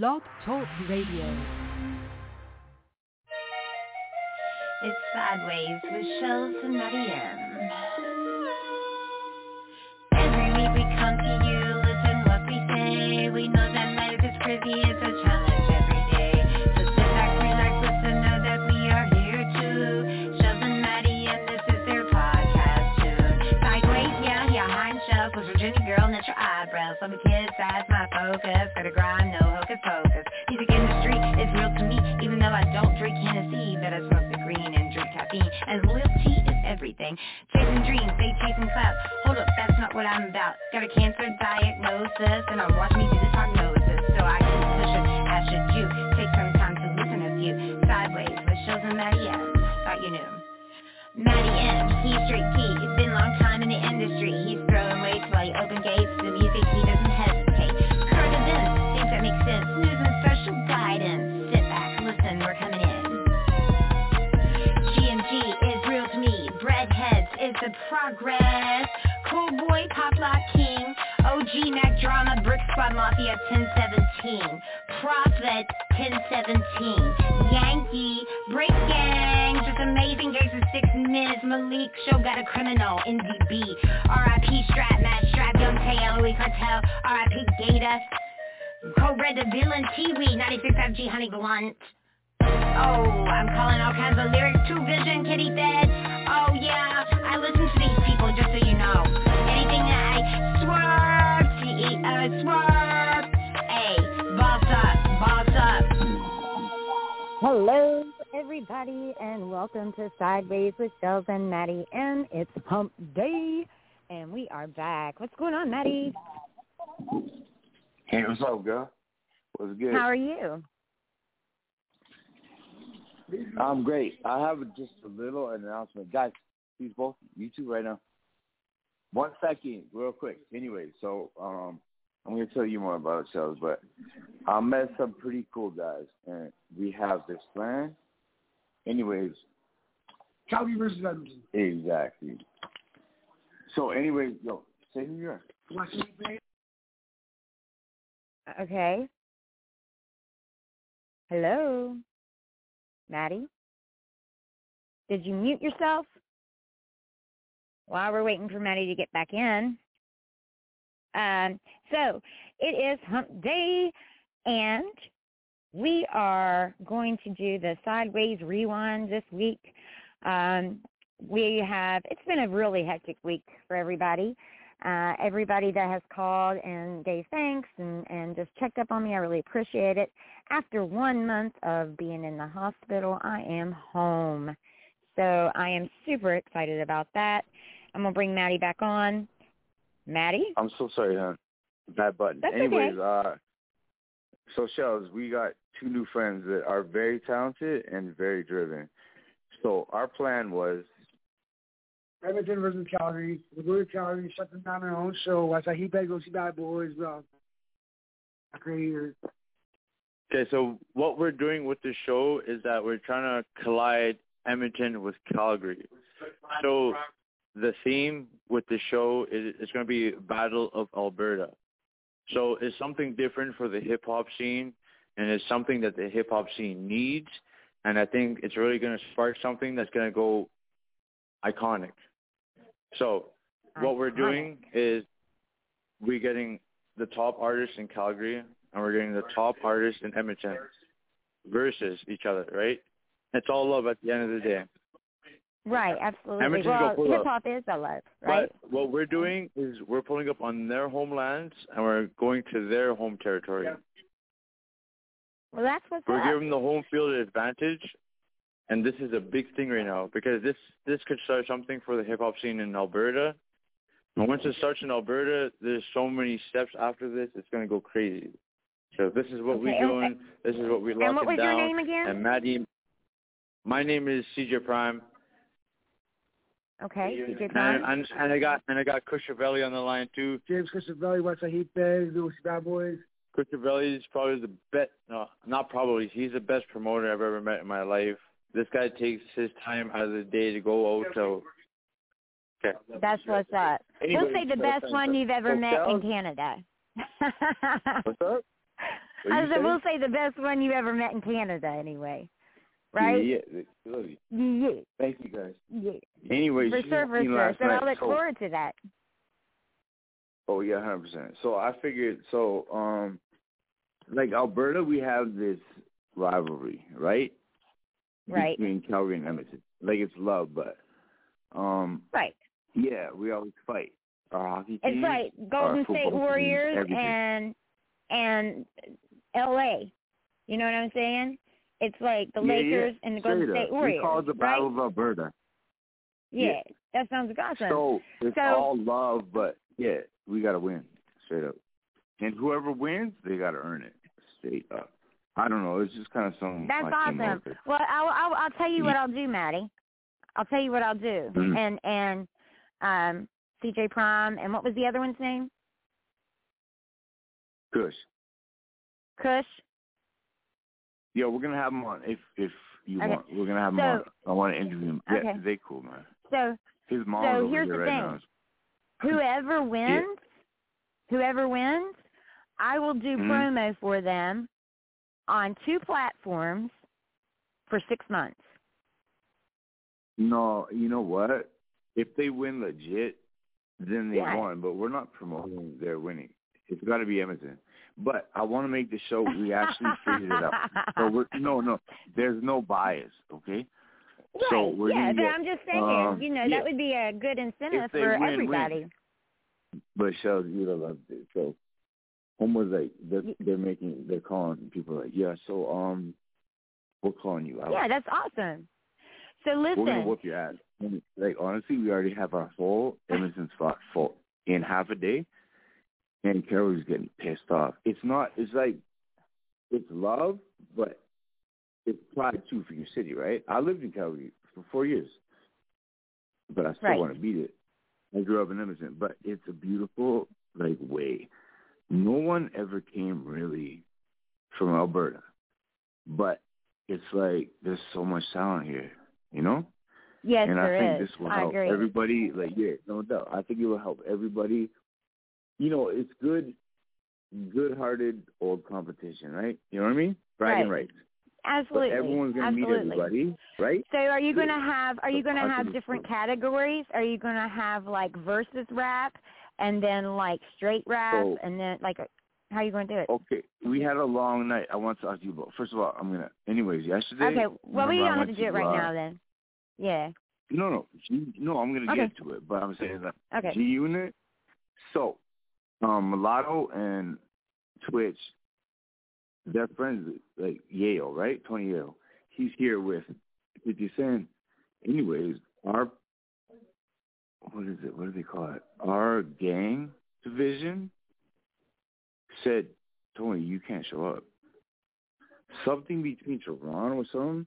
Blog Talk Radio. It's Sidewayz with Shellz and Matty M. everything. Chasing dreams, they chasing clouds. Hold up, that's not what I'm about. Got a cancer diagnosis, and I'm watching me do this prognosis. So I can push it, as should you. Take some time to listen a few. Sidewayz with Shellz and Matty M. Thought you knew. Matty M, he's straight T. It's been a long time in the industry. He's throwing weights while he open gates. The music, progress. Cool boy, pop lock king. OG Mack Drama, brick squad mafia 1017. Prophet 1017. Yankee, break gang. Just amazing gigs in six minutes. Malik show got a criminal. NDB. RIP strap, Matt strap, young Tay, LOE cartel. RIP Gator. Red the villain, T-Weed, 96 FG Honey Blunt. Oh, I'm calling all kinds of lyrics to Vision, Kitty Fed. Oh yeah, I listen to these people just so you know. Anything that I swerve, T-E-O, uh, swerve. Hey, boss up, boss up. Hello, everybody, and welcome to Sidewayz with Shellz and Matty and It's Hump Day, and we are back. What's going on, Matty? Hey, what's up, girl? What's good? How are you? I'm great. I have just a little announcement. Guys, please both, you two right now. One second, real quick. Anyway, so um, I'm going to tell you more about ourselves, but I met some pretty cool guys, and we have this plan. Anyways, Calgary versus Edmonton. exactly. So anyways, yo, say who you are. Okay. Hello, Matty? Did you mute yourself? While we're waiting for Matty to get back in. Um, so it is Hump Day, and we are going to do the Sidewayz Rewind this week. Um, we have, it's been a really hectic week for everybody. Uh, everybody that has called and gave thanks and, and just checked up on me, I really appreciate it. After one month of being in the hospital, I am home. So I am super excited about that. I'm going to bring Matty back on. Matty? I'm so sorry, huh? Bad button. That's Anyways, okay. uh, so Shellz, we got two new friends that are very talented and very driven. So our plan was Edmonton versus Calgary. Go to Calgary, shut them down their own show. I heat bag, go see bad boys, bro. Okay, so what we're doing with the show is that we're trying to collide Edmonton with Calgary. So the theme with the show is it's going to be Battle of Alberta. So it's something different for the hip hop scene, and it's something that the hip hop scene needs. And I think it's really going to spark something that's going to go iconic. So what we're doing is we're getting the top artists in Calgary and we're getting the top artists in Edmonton versus each other, right? It's all love at the end of the day. Right, absolutely. Edmonton's well, gonna pull up. hip hop is a love, right? But what we're doing is we're pulling up on their homelands and we're going to their home territory. Well, that's what's We're up. giving the home field advantage, and this is a big thing right now because this this could start something for the hip hop scene in Alberta. And once it starts in Alberta, there's so many steps after this, it's gonna go crazy. So this is what Okay, we're and- doing. This is what we're and locking what was your down. name again? And Matty, my name is CJ Prime, Okay, CJ and, Prime. and and I got and I got Kushavelli on the line too. James Christopher Valley, West Side Heat Bag, go see bad boys. Kushavelli is probably the best. No, not probably. He's the best promoter I've ever met in my life. This guy takes his time out of the day to go out to. Okay. That's what's up. we'll say the so best thanks. one you've ever So met in Canada. What's up? What I said, say? we'll say the best one you've ever met in Canada, anyway. Right? Yeah, yeah. Yeah. Thank you guys. yeah. Anyway, For she sure, for sure. So I look so- forward to that. Oh yeah, hundred percent. So I figured, so um, like Alberta, we have this rivalry, right? Right. Between Calgary and Edmonton, like it's love, but um, Right. yeah, we always fight. Our hockey team. It's like Golden State team, Warriors and and LA. You know what I'm saying? It's like the Yeah, yeah. Lakers and the Golden Straight up. State Warriors. We call it the right? Battle of Alberta. Yeah. yeah. That sounds awesome. So it's So- all love, but yeah, we gotta win straight up. And whoever wins, they gotta earn it straight up. I don't know. It's just kind of some. That's like, awesome. Well, I'll, I'll I'll tell you what I'll do, Matty. I'll tell you what I'll do. Mhm. And and um CJ Prime and what was the other one's name? Kush. Kush. Yeah, we're gonna have him on if if you Okay. want. We're gonna have him So- on. I want to interview him. Yeah, Okay. they cool, man. So His mom's So here's here the right thing. now. whoever wins, whoever wins, I will do Mhm. promo for them on two platforms for six months. No, you know what? If they win legit, then they Yeah. won. But we're not promoting their winning. It's got to be Edmonton. But I want to make the show. We actually figured it out. So we're no, no. There's no bias. Okay. Right. So we're yeah, but get, I'm just saying, um, you know, yeah. that would be a good incentive for win, win. everybody. But Shell, you'd have loved it. So home was like they're, they're making they're calling people like yeah. So um, we're calling you out. Yeah, that's awesome. So listen, We're gonna whoop your ass. Like honestly, we already have our whole Edmonton spot full in half a day, and Carol's getting pissed off. It's not. It's like it's love, but it's pride too for your city, right? I lived in Calgary for four years, but I still Right. want to beat it. I grew up in Emerson, but it's a beautiful like way. No one ever came really from Alberta, but it's like there's so much talent here, you know. yes, and there I think is. this will I help agree. everybody. Like, yeah, no doubt. I think it will help everybody. You know, it's good, good-hearted old competition, right? You know what I mean? Bragging Right. rights. Absolutely. But everyone's gonna Absolutely. meet everybody, right? So are you going to have are you going to have different categories? Are you going to have like versus rap and then like straight rap So- and then like how are you going to do it? Okay, we had a long night. I want to talk to you about. First of all, I'm gonna. Anyways, yesterday. okay, well we don't have to do it right uh, now then. Yeah. No, no, G, no. I'm gonna Okay. get to it, but I'm saying that Okay. G Unit. So, um, Mulatto and Twitch, they're friends. Like Yayo, right? Tony Yayo. He's here with 50 Cent. Anyways, our what is it? What do they call it? Our gang division said, Tony, you can't show up. Something between Toronto or something.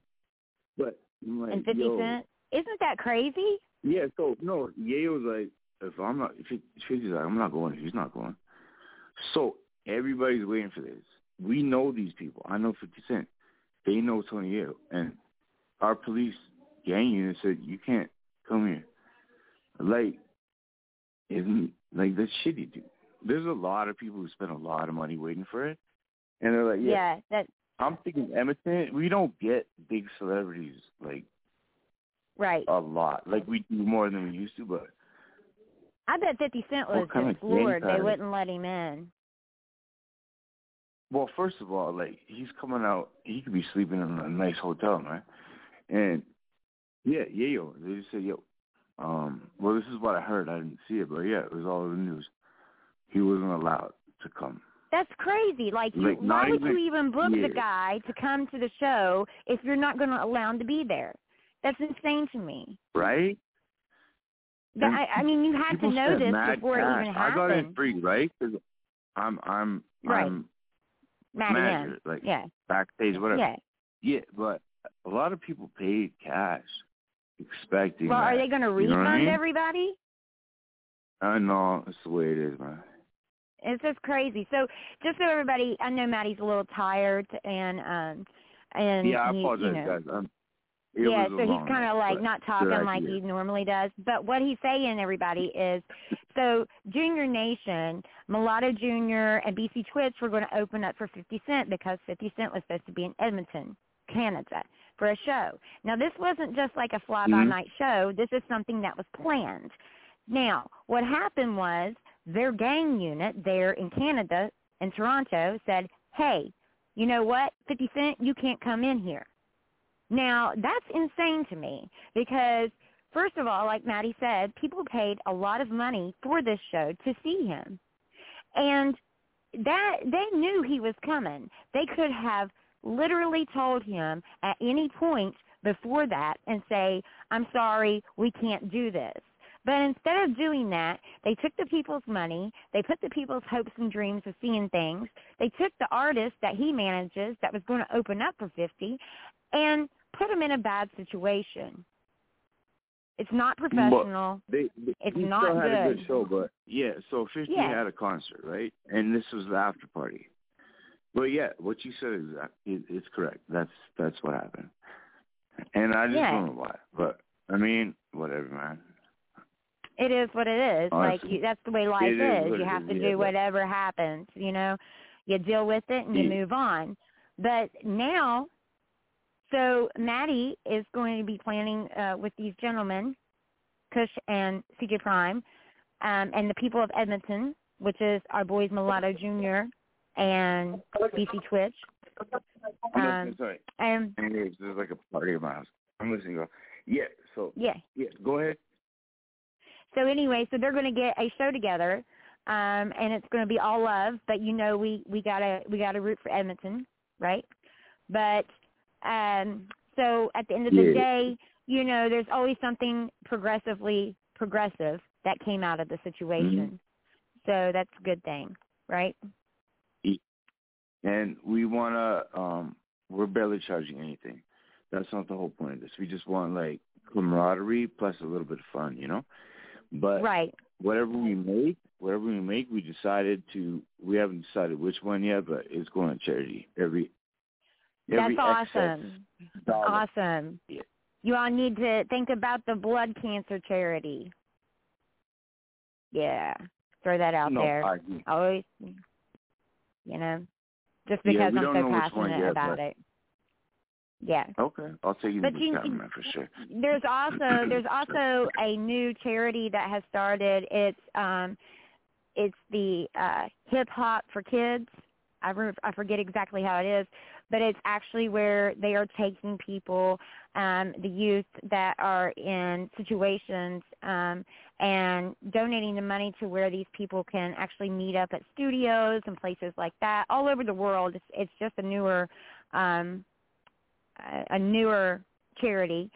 But I'm like, and 50 yo, Cent? Isn't that crazy? yeah, so no, Ye was like, if I'm not, if Fifty's like, I'm not going. He's not going. So everybody's waiting for this. We know these people. I know Fifty Cent. They know Tony Yayo, and our police gang unit said you can't come here. Like, isn't like that's shitty, dude. There's a lot of people who spend a lot of money waiting for it, and they're like, yeah. that I'm thinking Edmonton. We don't get big celebrities like right. a lot. Like we do more than we used to, but I bet 50 Cent was just floored they wouldn't let him in. Well, first of all, like he's coming out, he could be sleeping in a nice hotel, man. And yeah, yeah, yo, they just said, yo, um, well, this is what I heard. I didn't see it, but yeah, it was all over the news. He wasn't allowed to come. That's crazy. Like, you, Like, why would you even- book yeah. the guy to come to the show if you're not going to allow him to be there? That's insane to me. Right? I, I mean, you had to know this mad before it even happened. I got in free, right? I'm, I'm, Right. I'm Matty manager, like Yeah. backstage, whatever. Yeah. Yeah, but a lot of people paid cash, expecting. Well, are they going to You know refund I mean? everybody? I know it's the way it is, man. It's just crazy. So, just so everybody, I know Matty's a little tired, and um, and yeah, I he, apologize, you know, guys. I'm, yeah, so he's kind of like not talking like he normally does. But what he's saying, everybody, is so Junior Nation, Mulatto Junior, and BC Twitch were going to open up for 50 Cent because 50 Cent was supposed to be in Edmonton, Canada, for a show. Now, this wasn't just like a fly-by-night mm-hmm. show. This is something that was planned. Now, what happened was their gang unit there in Canada, in Toronto, said, hey, you know what, 50 Cent, you can't come in here. Now, that's insane to me because, first of all, like Matty said, people paid a lot of money for this show to see him. And that they knew he was coming. They could have literally told him at any point before that and say, I'm sorry, we can't do this. But instead of doing that, they took the people's money, they put the people's hopes and dreams of seeing things, they took the artist that he manages that was going to open up for 50 and put him in a bad situation. It's not professional. They, they, It's he not still had a good. good show, but yeah. So Fifty Yeah. had a concert, right? And this was the after party. But yeah, what you said is it, it's correct. That's that's what happened. And I just Yeah. don't know why. But I mean, whatever, man. It is what it is. like you, that's the way life is is. You have is, to yeah, do but- whatever happens. You know, you deal with it and you Yeah. move on. But now, so Matty is going to be planning uh, with these gentlemen, Kush and CJ Prime, um, and the people of Edmonton, which is our boys Mulatto Jr. and BC Twitch. I'm Um, listening, sorry. and Anyways, there's like a party in my house. I'm listening. Go. Yeah. So yeah, yeah, go ahead. So anyway, so they're going to get a show together, um, and it's going to be all love. But you know, we we gotta we gotta root for Edmonton, right? But um, so at the end of the Yeah. day, you know, there's always something progressively progressive that came out of the situation. So that's a good thing, right? And we wanna um we're barely charging anything. That's not the whole point of this. We just want like camaraderie plus a little bit of fun, you know? But right. whatever we make, whatever we make, we decided to. We haven't decided which one yet, but it's going to charity. Every every That's awesome. dollar. Awesome. Yeah. You all need to think about the blood cancer charity. Yeah. Throw that out no, there. Always you know just because we i'm so know which one passionate yet, about but- it. Yeah Okay, I'll take you But you- for sure. there's also there's also a new charity that has started. It's um it's the uh hip hop for kids. I re- i forget exactly how it is but it's actually where they are taking people um the youth that are in situations um and donating the money to where these people can actually meet up at studios and places like that all over the world. It's it's just a newer um a- a newer charity.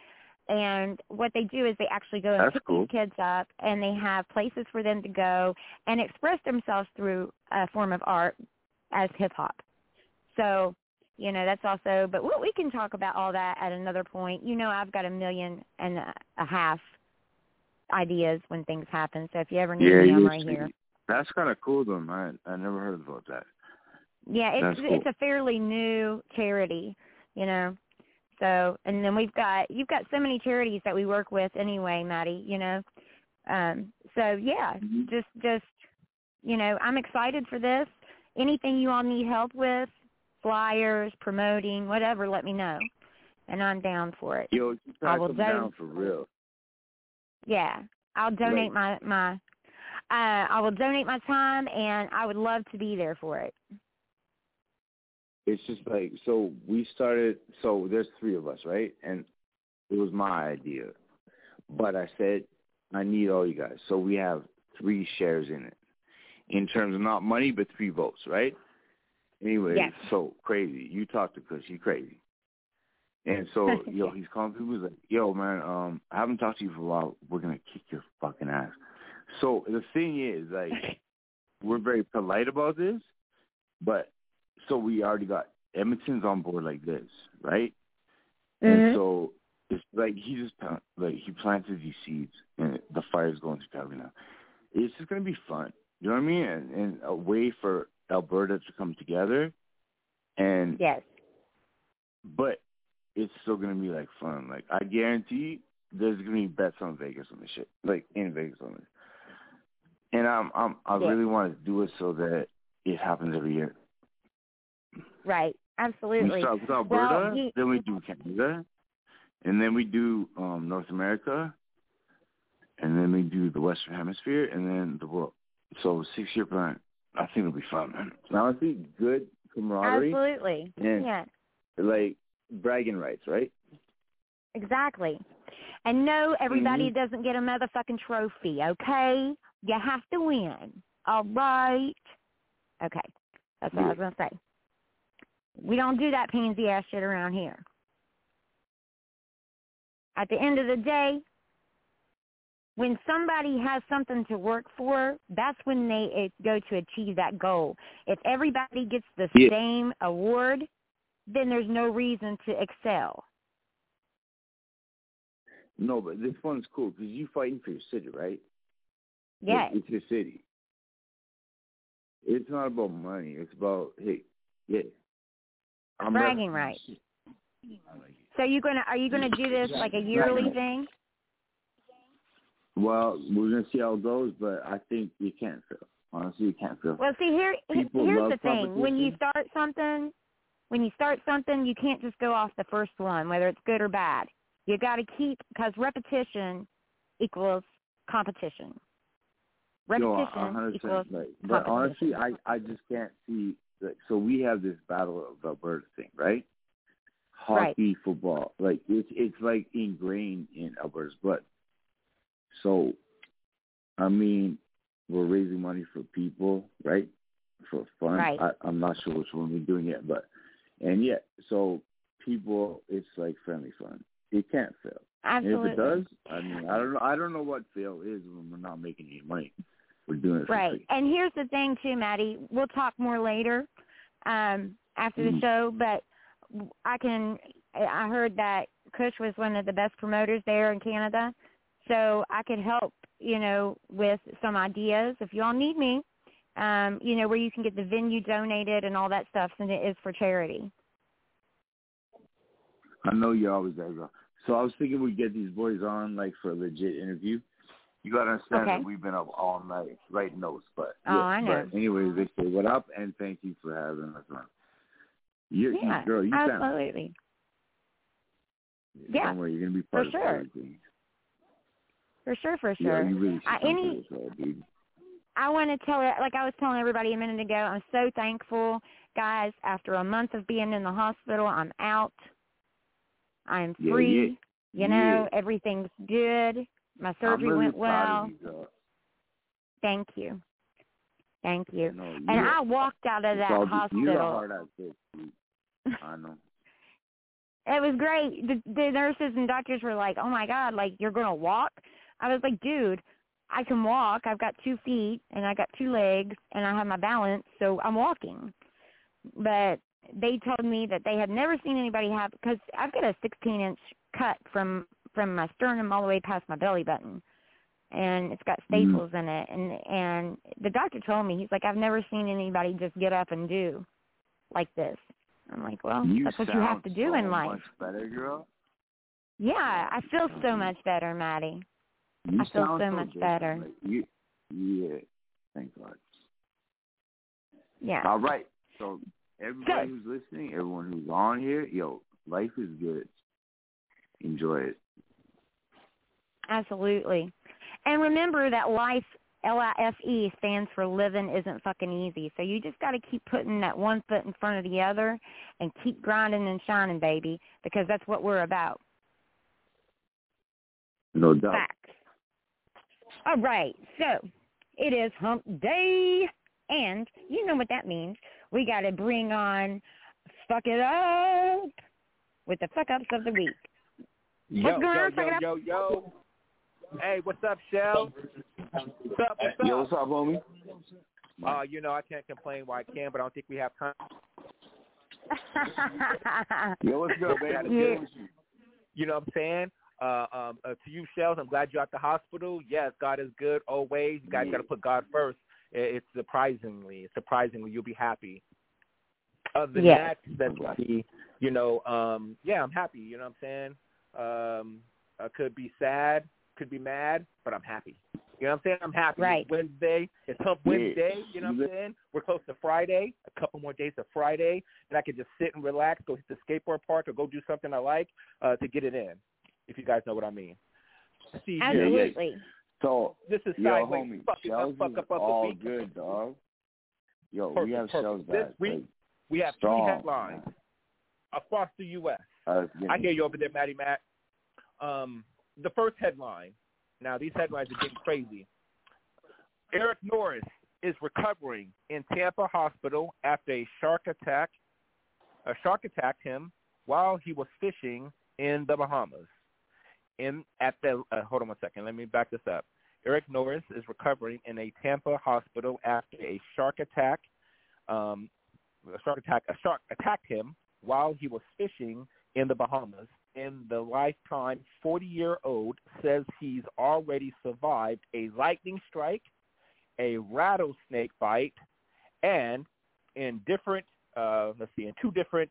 And what they do is they actually go and That's pick cool. these kids up and they have places for them to go and express themselves through a form of art as hip hop. So you know that's also but we, we can talk about all that at another point. You know i've got a million and a half ideas when things happen so if you ever need Yeah, me i'm right here That's kind of cool, though, man. I never heard about that. Yeah, it's cool. it's a fairly new charity, you know. So, and then we've got you've got so many charities that we work with anyway, Matty. You know, um, so yeah, Mhm. just just you know, I'm excited for this. Anything you all need help with, flyers, promoting, whatever, let me know, and I'm down for it. Yo, you I will them do- down for real. Yeah, I'll donate my my. Uh, I will donate my time, and I would love to be there for it. It's just like so. We started. So there's three of us, right? And it was my idea, but I said I need all you guys. So we have three shares in it, in terms of not money, but three votes, right? Anyway, Yes. so crazy. You talk to Kush, he's crazy. And so, yo, he's calling people. He's like, yo, man, um, I haven't talked to you for a while. We're gonna kick your fucking ass. So the thing is, like, we're very polite about this, but so we already got Edmonton's on board like this, right? Mm-hmm. And so it's like he just like he planted these seeds, and the fire's going to Calgary now. It's just gonna be fun, you know what I mean? And, and a way for Alberta to come together, and Yes. but it's still gonna be like fun. Like I guarantee there's gonna be bets on Vegas on this shit. Like in Vegas on this. And I'm I'm I Yeah. really want to do it so that it happens every year. Right. We Absolutely. start with Alberta, Well, he- then we do Canada, and then we do um North America, and then we do the Western Hemisphere, and then the world. So six year plan. I think it'll be fun, man. Honestly, good camaraderie Absolutely. and Yeah. like bragging rights, right? Exactly. And no, everybody Mhm. doesn't get a motherfucking trophy, okay? You have to win. All right. Okay. That's what I was going to say. We don't do that pansy ass shit around here. At the end of the day, when somebody has something to work for, that's when they go to achieve that goal. If everybody gets the Yeah. same award, then there's no reason to excel. No, but this one's cool because you're fighting for your city, right? Yeah. It's your city. It's not about money. It's about hey, yeah. I'm Bragging rights. shit. I like it. So you gonna are you gonna do this like a yearly thing? Well, we're gonna see how it goes, but I think you can't fail. Honestly, you can't fail. Well, see here People here's the thing: when you start something, when you start something, you can't just go off the first one, whether it's good or bad. You got to keep because repetition equals competition. Repetition hundred equals. Right. But honestly, I I just can't see. Like, so we have this battle of Alberta thing, right? Right. Hockey, football, like it's it's like ingrained in Alberta's blood. So, I mean, we're raising money for people, right? For fun. Right. I, I'm not sure which one we're doing yet, but and yet, so people, it's like friendly fun. It can't fail. Absolutely. And if it does, I mean, I don't know. I don't know what fail is when we're not making any money. We're doing it for Right. free. And here's the thing too, Matty. We'll talk more later um, after the Mhm. show, but I can. I heard that Kush was one of the best promoters there in Canada, so I could help. You know, with some ideas if y'all need me. Um, you know, where you can get the venue donated and all that stuff, since it is for charity. I know you're always there. So I was thinking we'd get these boys on like for a legit interview. You gotta understand Okay. that we've been up all night writing notes, but Oh, yeah, I know. But anyways, they say what up and thank you for having us on. You, Yeah, you girl, you sound absolutely. Yeah, Don't worry, you're gonna be for part of sure. everything. For sure, for Yeah, sure. you really I- any- to this, all, dude. I want to tell it, like I was telling everybody a minute ago, I'm so thankful, guys. After a month of being in the hospital, I'm out. I'm free. yeah. You know, Yeah. everything's good. My surgery really went well. you. Thank you. Thank you. No, And I walked out of that hospital. hard ass bitch. I know. It was great. The, the nurses and doctors were like, "Oh my god, like you're gonna walk?" I was like, "Dude, I can walk. I've got two feet and I got two legs and I have my balance, so I'm walking." But they told me that they had never seen anybody have because I've got a 16 inch cut from from my sternum all the way past my belly button, and it's got Mm. staples in it. And and the doctor told me he's like, "I've never seen anybody just get up and do like this." I'm like, "Well, You that's what you have to do so in life." Much better, girl. Yeah, I feel so much better, Matty. You I feel sound so much different. better. You, yeah. Thank God. Yeah. All right. So everybody Good. who's listening, everyone who's on here, yo, life is good. Enjoy it. Absolutely. And remember that life L-I-F-E stands for living isn't fucking easy. So you just got to keep putting that one foot in front of the other and keep grinding and shining, baby, because that's what we're about. No doubt. Facts. All right. So it is hump day, and you know what that means. We got to bring on fuck it up with the fuck ups of the week. Yo, What's going yo, on, fuck it yo, up? yo, yo. Hey, what's up, Shell? What's up, what's up? Yo, what's up, homie? Uh, you know, I can't complain why I can, but I don't think we have time. Yo, what's good, Gotta? Yeah. You know what I'm saying? Uh, um, uh, to you, Shellz, I'm glad you're at the hospital. Yes, God is good always. You guys got to put God first. It's surprisingly, surprisingly, you'll be happy. Other than Yes. that, let's see. you know, um, yeah, I'm happy. You know what I'm saying? Um, I could be sad, could be mad, but I'm happy. You know what I'm saying? I'm happy. Right. It's Wednesday. It's Hump. Wednesday. You know what I'm saying? We're close to Friday. A couple more days to Friday, and I can just sit and relax, go hit the skateboard park, or go do something I like uh, to get it in. If you guys know what I mean. See here. Absolutely. So, This is yo, Sidewayz. homie, Fucking Shellz fuck is up of the all week. good, dog. Yo, we have perfect. Shellz This back. week, like, We have strong, three headlines man. across the U.S. Uh, I hear you over there, Matty Matt. Um, the first headline. Now these headlines are getting crazy. Erik Norris is recovering in Tampa hospital after a shark attack. A shark attacked him while he was fishing in the Bahamas. In at the uh, hold on one second. Let me back this up. Erik Norris is recovering in a Tampa hospital after a shark attack. Um, a shark attack. A shark attacked him while he was fishing in the Bahamas. And the lifetime 40-year-old says he's already survived a lightning strike, a rattlesnake bite, and in different, uh, let's see, in two different,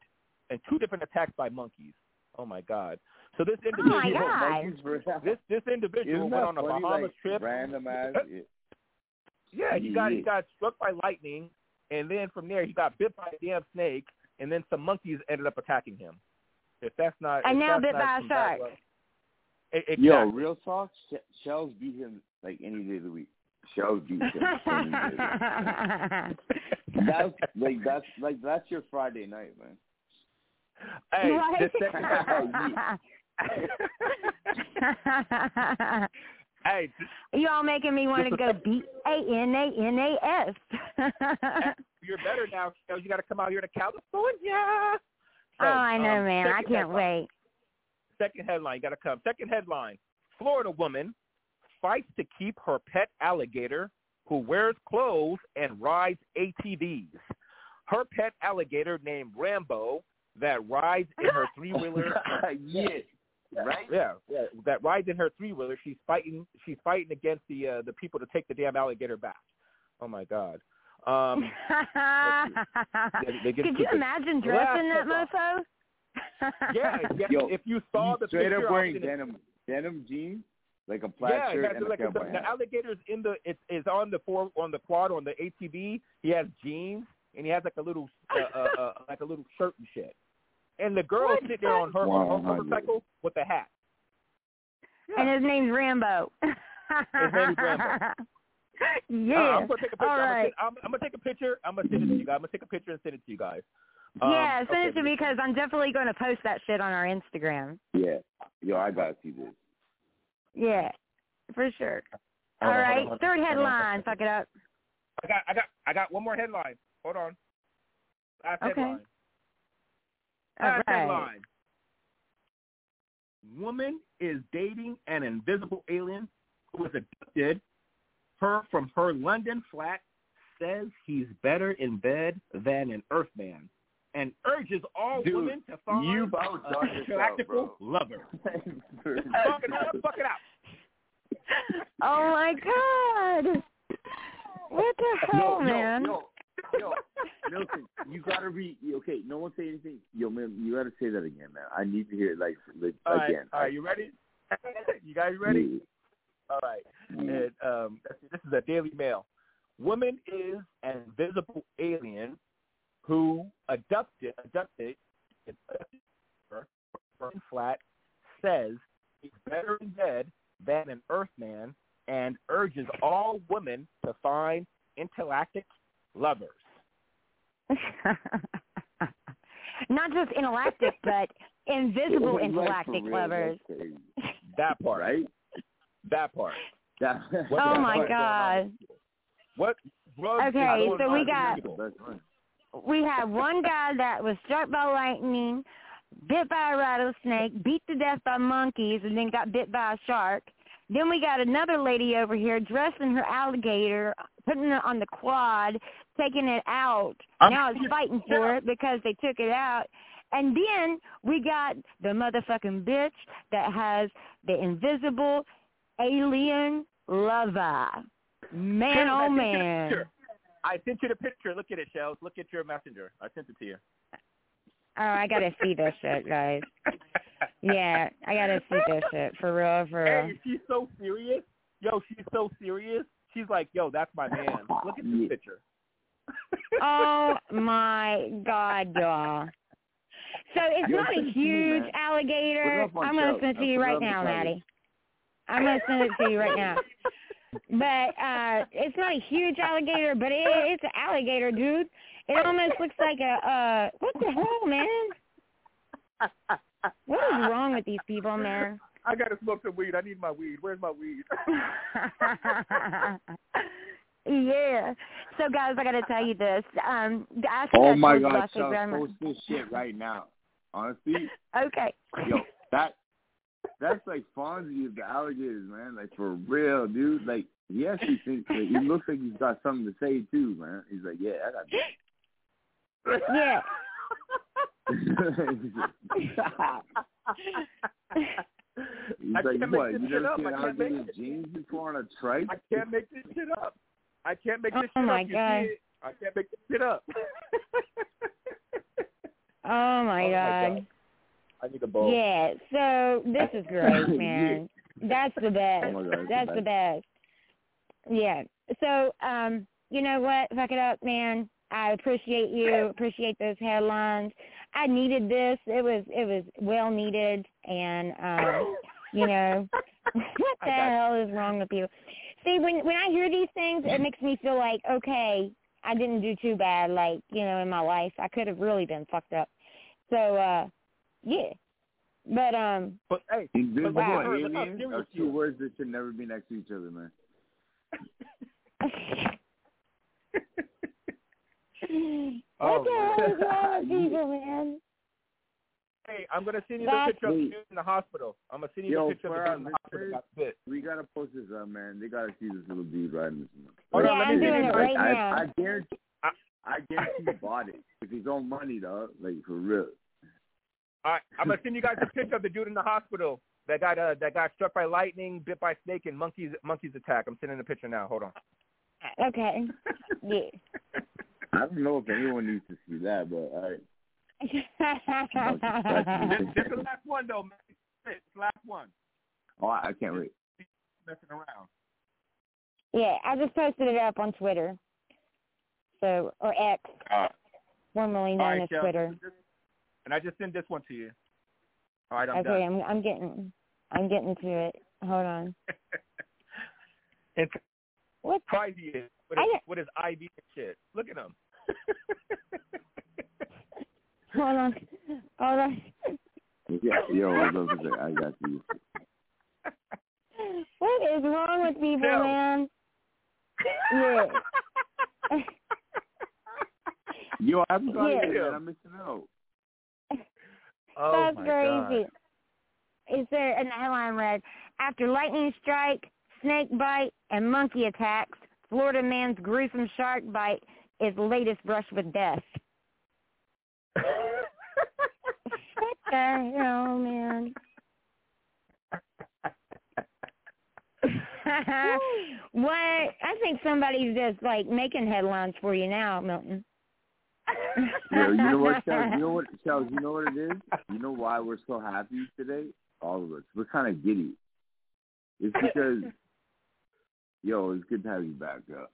in two different attacks by monkeys. Oh my God! So this Oh my individual, God. This this individual Isn't went on a funny, Bahamas like, trip. Random ass. Yeah, he got he got struck by lightning, and then from there he got bit by a damn snake, and then some monkeys ended up attacking him. If that's not, And now that's bit by a shark. Exactly. Yo, real talk. Shellz beat him like any day of the week. Shellz beat him any day. Of the week. That's like that's like that's your Friday night, man. Hey, Right? this second hey, you all making me want to go B A N A N A S. you're better now. So you got to come out here to California. Oh, So, I know, um, man. I can't headline- wait. Second headline, you got to come. Second headline: Florida woman fights to keep her pet alligator who wears clothes and rides ATVs. Her pet alligator named Rambo that rides in her three wheeler. yeah. Right? Yeah, yeah, that rides in her three wheeler. She's fighting. She's fighting against the uh, the people to take the damn alligator back. Oh my God. Um, they- they Could you stupid. imagine dressing that Last mofo? yeah, yeah. Yo, if you saw the straight picture, up I was wearing denim denim jeans, like a plaid yeah, shirt yeah, and a like the, cowboy the hat. alligator's in the it's is on the four on the quad on the ATV. He has jeans and he has like a little uh, uh, uh, like a little shirt and shit. And the girl What sitting there on her on her motorcycle with the hat. And his name's Rambo. His name's Rambo. yeah. Uh, I'm gonna take a picture. All I'm, gonna send, I'm, I'm gonna take a picture. I'm gonna send it to you guys. I'm gonna take a picture and send it to you guys. Um, yeah, send okay, it to me because I'm definitely going to post that shit on our Instagram. Yeah. Yo, I gotta see this. Yeah, for sure. Hold All on, right, on, third on. headline. Fuck it up. I got I got I got one more headline. Hold on. Last Okay. headline. All Last headline. Woman is dating an invisible alien who was abducted her from her London flat says he's better in bed than an Earthman and urges all Dude, women to find you've a practical lover. Fuck it out, fuck it out. Oh my god! What the hell, yo, man? Yo, yo, Milton, you gotta read. Okay, no one say anything. Yo, man, you gotta say that again, man. I need to hear it like, like All right, again. all right, you ready? you guys ready? Yeah. All right. Yeah. And, um, this is a Daily Mail. Woman is an invisible alien who abducted abducted from flat says he's better in bed than an Earthman and urges all women to find intergalactic lovers. Not just intergalactic, but invisible Like, for intergalactic real, lovers. That part. Right? That part. That, Oh the my fuck going on? god. What drugs Okay, so we got- with people? That's one. We have one guy that was struck by lightning, bit by a rattlesnake, beat to death by monkeys, and then got bit by a shark. Then we got another lady over here dressing her alligator, putting it on the quad, taking it out. I'm- now it's fighting for it because they took it out. And then we got the motherfucking bitch that has the invisible alien lover. Man, Shellz, oh sent you the man. I sent you the picture. Look at it, Shellz. Look at your messenger. I sent it to you. Oh, I gotta see this shit, guys. Yeah, I gotta see this shit for real, for real. Hey, she's so serious. Yo, she's so serious. She's like, yo, that's my man. Look at this picture. Oh my god, y'all. So it's Yo, not a to me, huge alligator. Put it up on I'm gonna send it to you right now. Matty. I'm gonna send it to you right now. But uh it's not a huge alligator, but it, it's an alligator, dude. It almost looks like a uh what the hell, man? What is wrong with these people, man? I gotta smoke some weed. I need my weed. Where's my weed? yeah. So guys, I gotta tell you this. Um I think Oh I my told you God, last week, Chuck, I'm- post this shit right now. Honestly, Okay. yo, that that's like Fonzie of the alligators, man. Like for real, dude. Like he actually thinks like, he looks like he's got something to say too, man. He's like, yeah, I got this. Yeah. He's I like, can't what? make You this shit never up. seen I can't make alligator it. jeans before on a trike? I can't make this shit up. I can't make this Oh shit my up. God. I can't make this shit up. Oh my Oh, my god. God. I need a bowl. Yeah, so this is great, man. That's the best. Oh God, it's That's the the best. Yeah. So, um, you know what? Fuck it up, man. I appreciate you. Appreciate those headlines. I needed this. It was it was well needed and um you know what the hell is wrong with you? See, when when I hear these things, it makes me feel like okay, I didn't do too bad. Like you know, in my life, I could have really been fucked up. So, uh yeah. But um, But hey, Invisible But wow. and look alien serious are two words that should never be next to each other, man. what Oh, the hell is wrong with people, man? Hey, I'm gonna send you That's- the picture of the dude in the hospital. I'm gonna send you Yo, the picture of for the dude in the hospital that got. We gotta post this up, man. They gotta see this little dude riding this. Hold yeah, on, let I'm me doing it right I, now. I, I guarantee, I- I guarantee he bought it with his own money, dog. Like for real. All right, I'm gonna send you guys a picture of the dude in the hospital that got uh, that got struck by lightning, bit by snake, and monkeys monkeys attack. I'm sending the picture now. Hold on. Okay. Yeah. I don't know if anyone needs to see that, but all right. this, this is the last one though, man. This last one. Oh, I I can't wait. Messing around. yeah, I just posted it up on Twitter. So or X, Uh, formerly all known right, as Shell. Twitter. And I just sent this one to you. All right, I'm Okay, done. I'm I'm getting I'm getting to it. Hold on. and What? crazy he is what is i his, didn't- with his IV and shit. Look at him. Hold on. Hold on. Yeah, yo, I was about to I got you. What is wrong with people, Shell. man? Yeah. Yo, I haven't got Yeah. man. I'm missing out. oh That's my crazy. God. Is there an the headline read after lightning strike, snake bite, and monkey attacks, Florida man's gruesome shark bite is latest brush with death. What the hell, man? what? I think somebody's just like making headlines for you now, Milton. Yo, you know what, Charles? You know what, Charles? You know what it is? You know why we're so happy today? All of us. We're kind of giddy. It's because, yo, it's good to have you back, yo.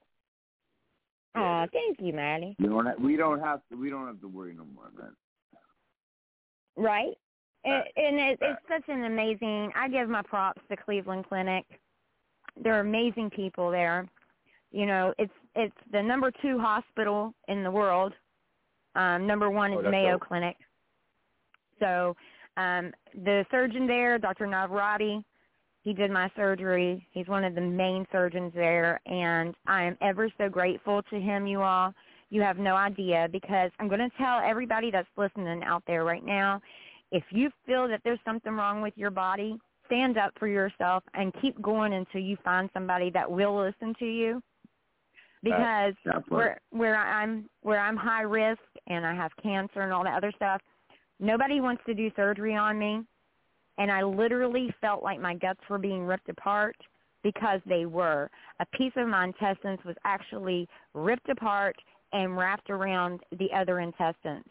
Aw, thank you, Matty. You don't. Have, we don't have to. We don't have to worry no more, man. Right? It, and it, it's such an amazing. I give my props to Cleveland Clinic. They're amazing people there. You know, it's it's the number two hospital in the world. Um, number one is Oh, Mayo dope. Clinic. So um, the surgeon there, Dr. Navarati, he did my surgery. He's one of the main surgeons there, and I am ever so grateful to him, you all. You have no idea because I'm going to tell everybody that's listening out there right now, if you feel that there's something wrong with your body, stand up for yourself and keep going until you find somebody that will listen to you. Uh, because That part. where where I'm where I'm high risk and I have cancer and all that other stuff, nobody wants to do surgery on me. And I literally felt like my guts were being ripped apart because they were. A piece of my intestines was actually ripped apart and wrapped around the other intestines.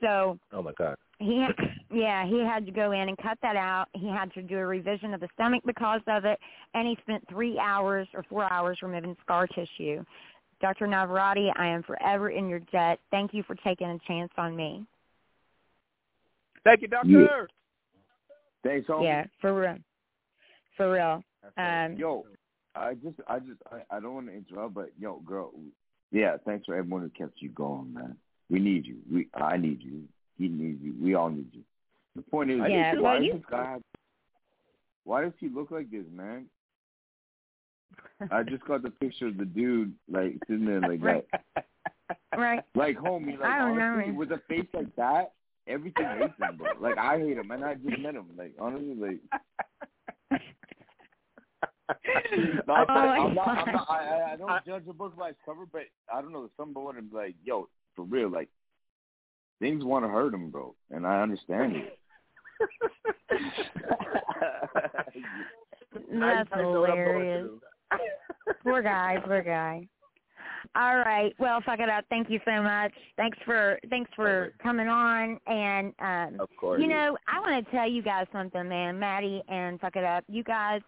So Oh my God. he had, yeah he had to go in and cut that out he had to do a revision of the stomach because of it and he spent three hours or four hours removing scar tissue dr navarati i am forever in your debt thank you for taking a chance on me Thank you, Doctor. Yeah. Thanks, homie. yeah for real for real That's um Yo, I just, I just, I, I don't want to interrupt, but yo, girl, yeah, thanks for everyone who kept you going, man. We need you. We, I need you. He needs you. We all need you. The point is, Yeah, why well, does you- this guy have, why does he look like this, man? I just got the picture of the dude like sitting there like Right. that, right like homie, like I don't honestly, man. with a face like that, everything hates him, bro. Like I hate him, and I just met him. Like honestly, like No, I'm, Oh, not, I'm not. I'm not. I, I- I don't judge a book by its cover, but I don't know. Some boy would be like, "Yo, for real, like things want to hurt him, bro," and I understand it. that's I know what I'm going hilarious poor guy, poor guy. All right. Well, fuck it up. Thank you so much. Thanks for thanks for coming on. And um, Of course. you know, I want to tell you guys something, man. Matty and fuck it up. You guys,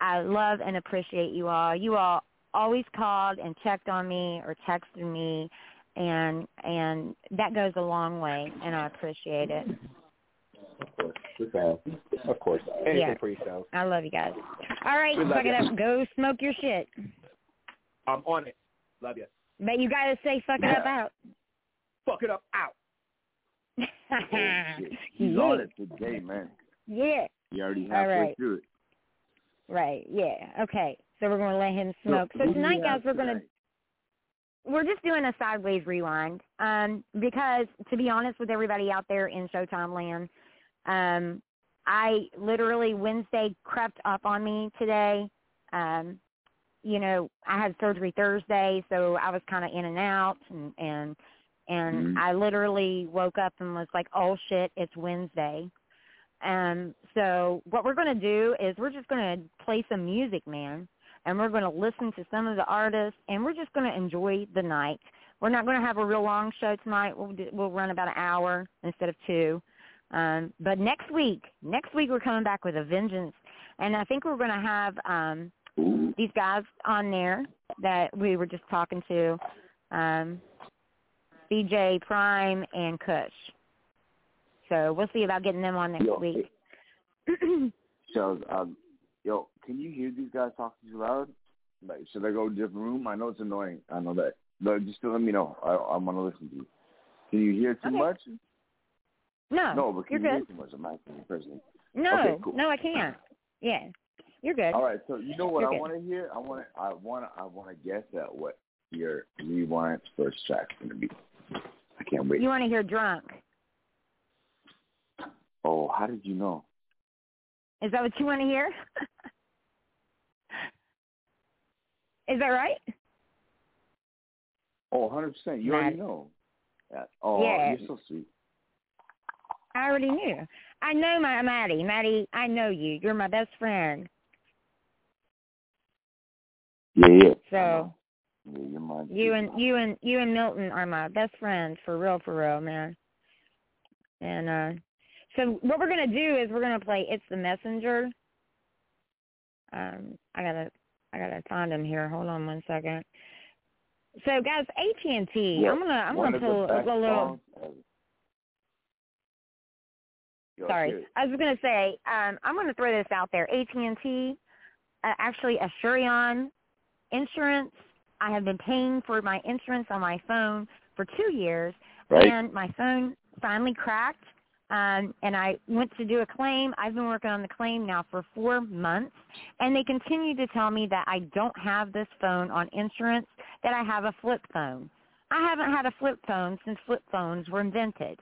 I love and appreciate you all. You all always called and checked on me or texted me, and and that goes a long way, and I appreciate it. Of course. Of course. Anything Yeah. for yourself. I love you guys. All right, fuck it up. Go smoke your shit. I'm on it. Love you. But you gotta say fuck it up out. Fuck it up. Out. Oh, shit. He's yeah. on it today, man. yeah. He already All halfway right. through it. Right. Yeah. Okay. So we're gonna let him smoke. So, who do you tonight, guys, we're gonna we're just doing a Sidewayz rewind. Um, because to be honest with everybody out there in Showtime land, um, I literally Wednesday crept up on me today. Um, you know, I had surgery Thursday, so I was kind of in and out, and and and Mhm. I literally woke up and was like, "Oh shit, it's Wednesday." Um, so what we're going to do is we're just going to play some music, man, and we're going to listen to some of the artists, and we're just going to enjoy the night. We're not going to have a real long show tonight. We'll do, we'll run about an hour instead of two. Um, but next week, next week we're coming back with a vengeance, and I think we're going to have um, Ooh. these guys on there that we were just talking to, um, CJ Prime and Kush. So we'll see about getting them on next Yo, week. So, um, yo, can you hear these guys talking too loud? Like, should I go to a different room? I know it's annoying. I know that. But just to let me know. I, I want to listen to you. Can you hear too Okay. much? no, No, but you're can you good. hear too much? I'm asking you personally. No, Okay, cool. no, I can't. Yeah, you're good. All right. So you know what You're I want to hear? I want to. I want to. I want to guess at what your rewind first track's gonna be. I can't wait. You want to hear drunk? oh, how did you know? Is that what you want to hear? Is that right? Oh, 100 percent. You already know. Yeah. Oh, Yeah. you're so sweet. I already knew. I know my Matty. Matty, I know you. You're my best friend. Yeah, yeah. So- Yeah. You and you and you and Milton are my best friends for real, for real, man. And uh so what we're gonna do is we're gonna play "Itz the Messenger." Um, I gotta I gotta find him here. Hold on one second. So guys, AT and T. I'm gonna I'm gonna pull a little. Sorry. I was gonna say um, I'm gonna throw this out there. AT and T, uh, actually Asurion Insurance. I have been paying for my insurance on my phone for two years, Right. and my phone finally cracked. Um, and I went to do a claim. I've been working on the claim now for four months, and they continue to tell me that I don't have this phone on insurance, that I have a flip phone. I haven't had a flip phone since flip phones were invented.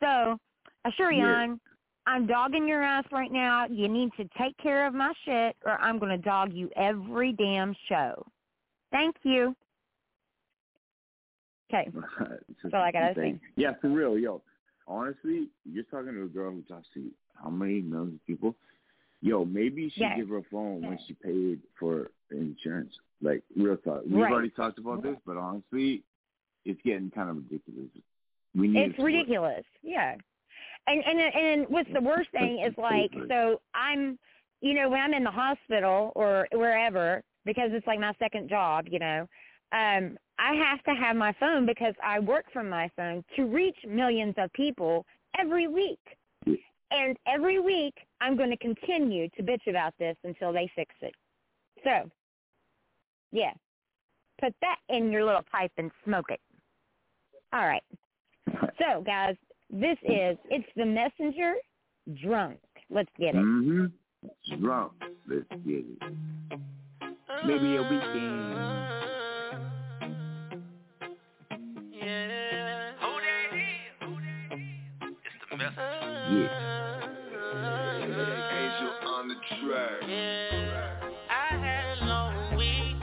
So, Asurion, I'm dogging your ass right now. You need to take care of my shit, or I'm going to dog you every damn show. Thank you. Okay. All I gotta say. Yeah, for real, yo. Honestly, you're talking to a girl who talks to how many millions of people? Yo, maybe she Yeah. give her a phone when she paid for insurance. Like real talk. We've Right. already talked about this, but honestly, it's getting kind of ridiculous. We need It's ridiculous. Yeah. And and and what's the worst thing is like so I'm you know, when I'm in the hospital or wherever, because it's like my second job, you know, um, I have to have my phone because I work from my phone to reach millions of people every week. And every week I'm going to continue to bitch about this until they fix it. So, yeah. Put that in your little pipe and smoke it. All right. So, guys, this is it's the messenger drunk. Let's get it. Mm-hmm. Drunk. Let's get it. Maybe a weekend. Yeah. Angel on the track. I had a long week.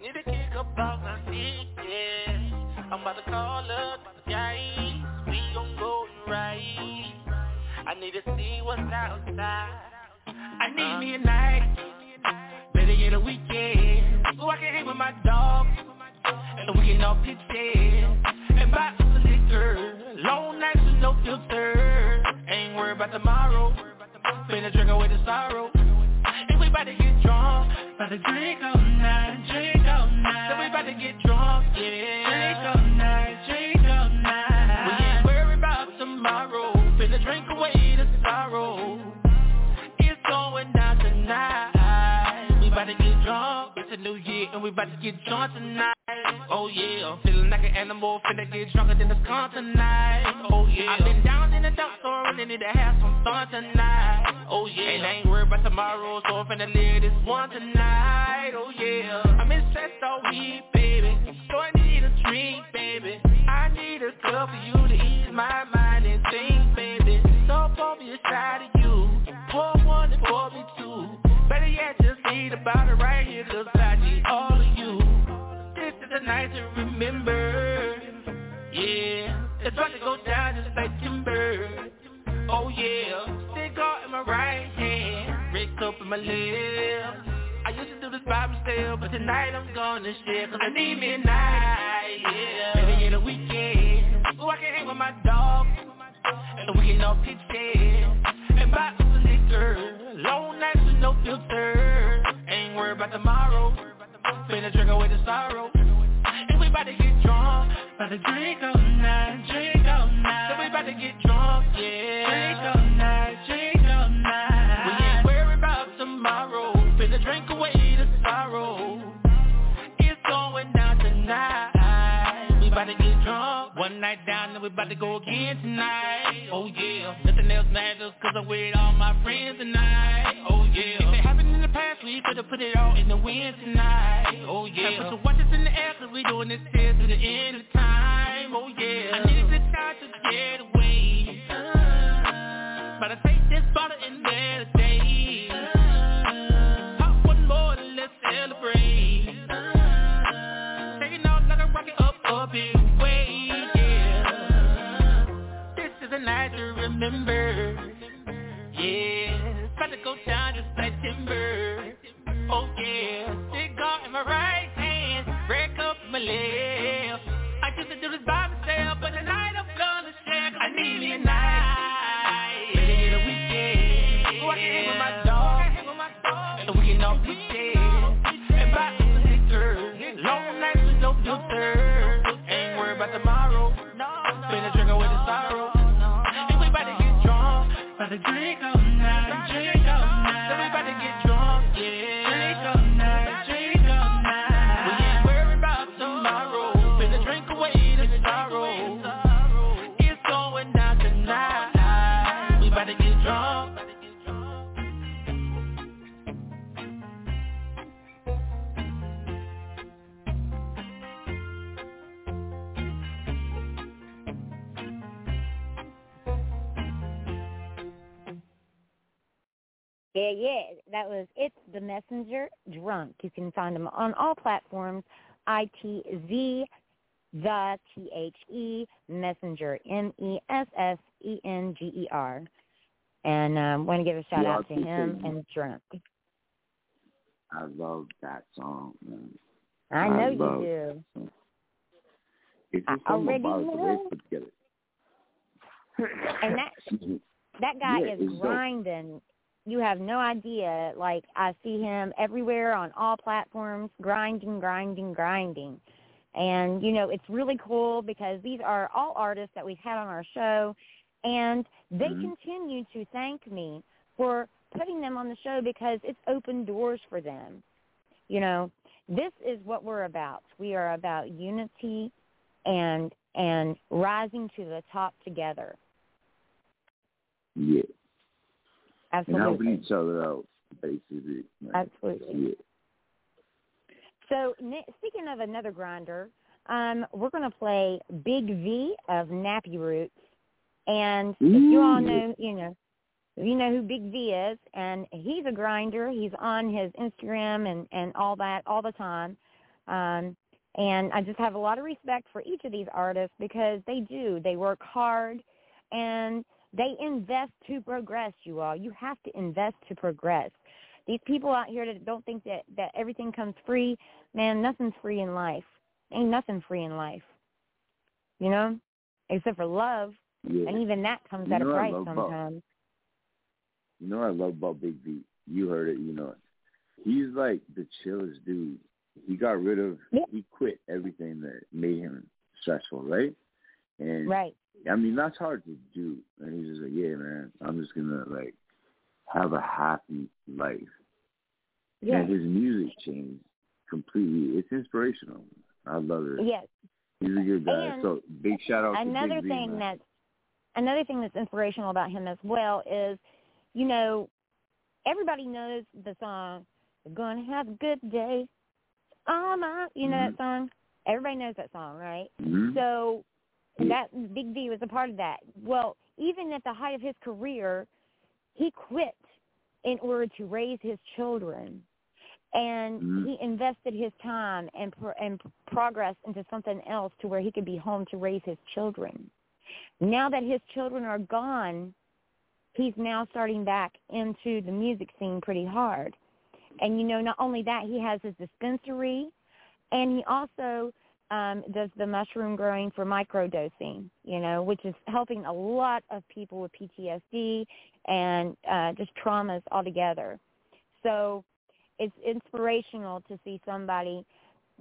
Need to kick up off my feet, yeah. I'm about to call up I need to see what's outside. I need me a night. Better get a weekend. So I can hang with my dog. And we can all pitch in. And buy us a liquor. Long nights with no filter. Ain't worried about tomorrow. Finna drink away the sorrow. And we about to get drunk. About to drink all night, drink all night. So we about to get drunk, yeah. And we about to get drunk tonight. Oh yeah, I'm feeling like an animal, finna get drunker than the skunk tonight. Oh yeah, I've been down in the dump so I really need to have some fun tonight. Oh yeah, and I ain't worried about tomorrow, so I'm finna live this one tonight. Oh yeah, I'm in stressed all week, baby, so I need a drink, baby. I need a cup for you to ease my mind and think, baby. So pour me a shot of you, pour one and pour me two. Better yet, just need about it right here, cause night to remember. Yeah, it's about to go down just like timber. Oh yeah, cigar in my right hand, Rick up in my left. I used to do this by myself, but tonight I'm gonna share Cause I need me a night, yeah Better get a weekend So I can hang with my dog And we can all pitch in And buy a liquor Long nights with no filter Ain't worried about tomorrow Finna drink away the sorrow about to get drunk. About to drink all night, drink all night. So we about to get drunk, yeah. Drink all night, drink all night. We ain't worried about tomorrow. Finna drink away One night down and we about to go again tonight. Oh yeah, nothing else matters Cause I'm with all my friends tonight. Oh yeah, if it happened in the past We could've put it all in the wind tonight. Oh yeah, I put some watches in the air Cause we doing this here to the end of time. Oh yeah, I need a good time to get away. But I take this bottle in there today Pop one more and let's celebrate. Taking out like a rocket up, up and night to remember. Yeah, it's about to go down just like timber. Oh yeah, cigar in my right You can find them on all platforms. ITZ, the T-H-E, Messenger, M-E-S-S-E-N-G-E-R. And um, want to give a shout Yeah, out to him and Drunk. I love that song, man. I I know love- you do. It's I just something already about it, the way know. it's put together. And that that guy Yeah, is grinding. You have no idea. Like I see him everywhere on all platforms, grinding, grinding, grinding. And you know, it's really cool because these are all artists that we've had on our show, and they Mhm. continue to thank me for putting them on the show because it's opened doors for them. You know, this is what we're about. We are about unity and and rising to the top together. Yeah. And helping Absolutely. each other out, basically. man. Absolutely. So speaking of another grinder, um, we're going to play Big V of Nappy Roots, and if you all know, you know, you know who Big V is, and he's a grinder. He's on his Instagram and and all that all the time. Um, and I just have a lot of respect for each of these artists because they do. They work hard, and they invest to progress. You all, you have to invest to progress. These people out here that don't think that that everything comes free, man, nothing's free in life. Ain't nothing free in life. You know, except for love, Yeah. and even that comes You at a know what I price sometimes. You know what I love about Big V? You heard it, you know it. He's like the chillest dude. He got rid of Yeah. he quit everything that made him stressful, right? And Right. I mean that's hard to do. And he's just like, Yeah, man, I'm just gonna like have a happy life. Yeah. And his music changed completely. It's inspirational. I love it. Yes. He's a good guy. And so big shout out to him. another Big thing that's another thing that's inspirational about him as well is, you know, everybody knows the song "We're Gonna Have a Good Day." Oh my, you know Mhm. that song. Everybody knows that song, right? Mhm. So That Big V was a part of that. Well, even at the height of his career, he quit in order to raise his children, and Mhm. he invested his time and pro- and progress into something else to where he could be home to raise his children. Now that his children are gone, he's now starting back into the music scene pretty hard. And you know, not only that, he has his dispensary, and he also um, does the mushroom growing for microdosing, you know, which is helping a lot of people with PTSD and uh, just traumas altogether. So it's inspirational to see somebody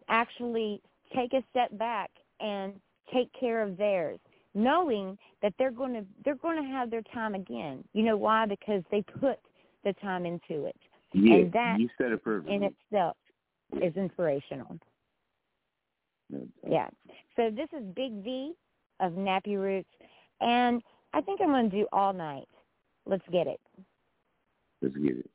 actually take a step back and take care of theirs, knowing that they're going to they're going to have their time again. You know why? Because they put the time into it, yeah, and that you said it perfectly. in itself is inspirational. Yeah. So this is Big V of Nappy Roots, and I think I'm going to do all night. Let's get it. Let's get it.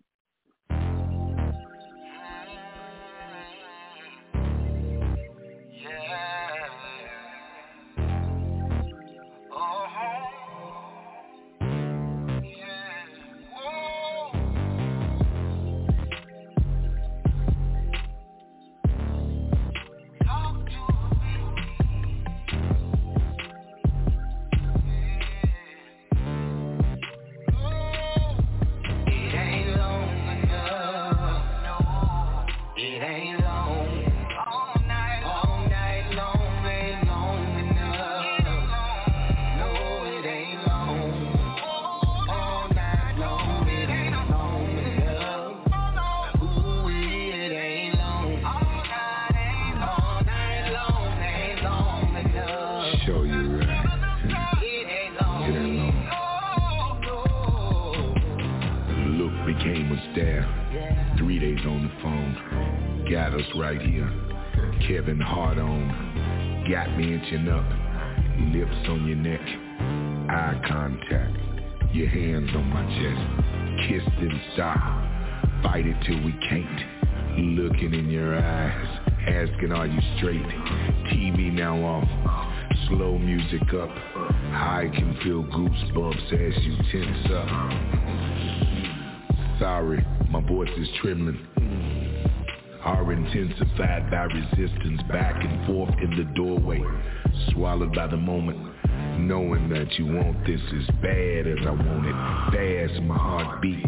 Right here. Kevin Hart on. Got me inching up. Lips on your neck. Eye contact. Your hands on my chest. Kissed in style. Fight it till we can't. Looking in your eyes. Asking are you straight? TV now off. Slow music up. I can feel goosebumps as you tense up. Sorry, my voice is trembling. Are intensified by resistance back and forth in the doorway. Swallowed by the moment, knowing that you want this as bad as I want it. Fast, my heartbeat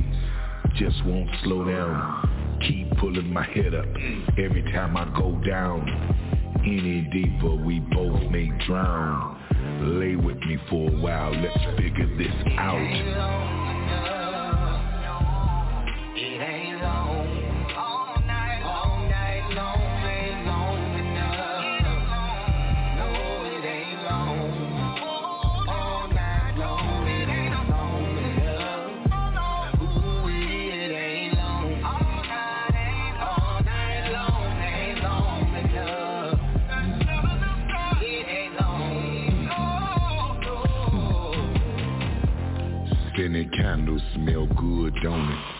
just won't slow down. Keep pulling my head up every time I go down. any deeper, we both may drown. Lay with me for a while, let's figure this out. Don't it?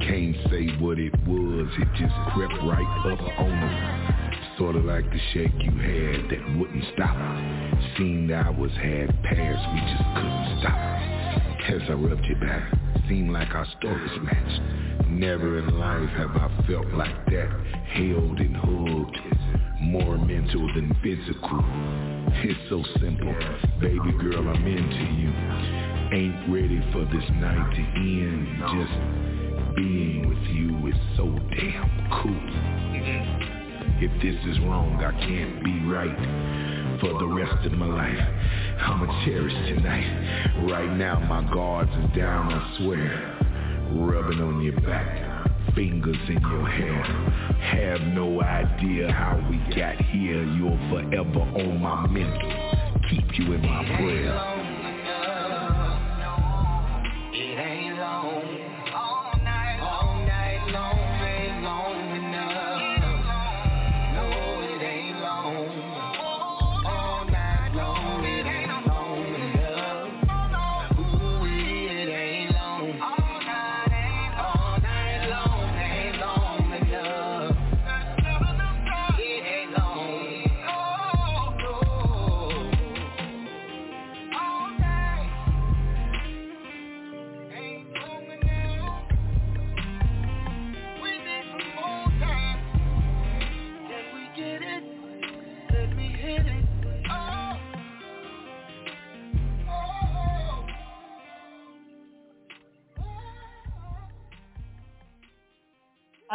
Can't say what it was, it just crept right up on us. Sorta like the shake you had that wouldn't stop. Seemed hours had passed, we just couldn't stop. As I rubbed you back, seemed like our stories matched. Never in life have I felt like that, held and hugged. More mental than physical. It's so simple, baby girl, I'm into you. Ain't ready for this night to end. Just being with you is so damn cool. Mm-hmm. If this is wrong, I can't be right for the rest of my life. I'ma cherish tonight. Right now, my guards are down, I swear. Rubbing on your back, fingers in your hair. Have no idea how we got here. You're forever on my mental. Keep you in my prayer.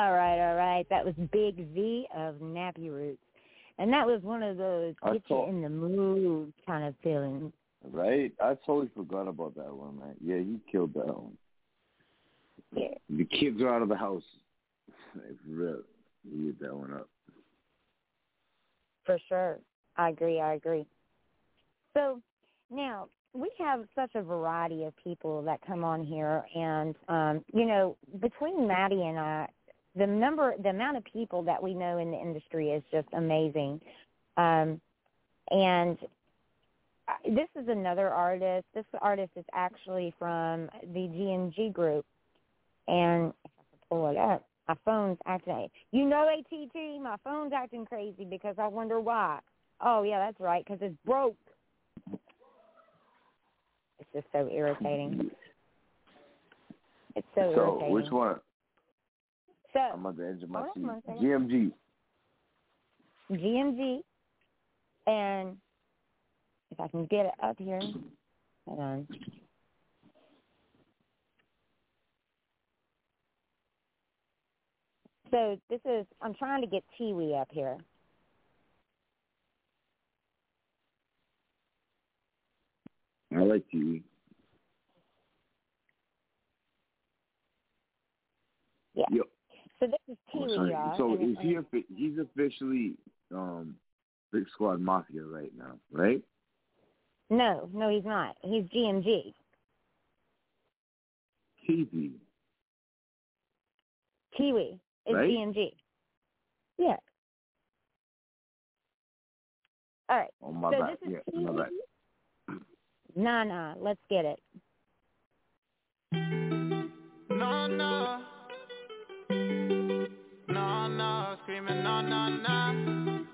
All right, all right. That was Big V of Nappy Roots. And that was one of those I get you in the mood kind of feelings. Right? I totally forgot about that one, man. Yeah, you killed that one. Yeah. The kids are out of the house. It's real. You get that one up. For sure. I agree, I agree. So now we have such a variety of people that come on here and um, you know, between Matty and I the number the amount of people that we know in the industry is just amazing. Um and I- this is another artist. This artist is actually from the GMG group and if I can pull it up, my phone's acting. You know, ATT, my phone's acting crazy because I wonder why. Oh yeah, that's right, because it's broke. It's just so irritating. It's so, irritating. So, irritating. which one? So I'm at the edge of my oh, seat. one second. GMG. GMG, and if I can get it up here, hold on. So this is I'm trying to get Teewee up here. I like TV. Yeah. Yep. So this is Oh, Teewee, sorry. y'all. So is he he's officially um Big Squad Mafia right now, right? No, no, he's not. He's GMG. TV. Teewee is Right? GMG. Yeah. All right. Oh my so bad. this is Yeah, my Teewee. bad. Nah, nah. Let's get it. No, no. No. Screaming, no, no, no.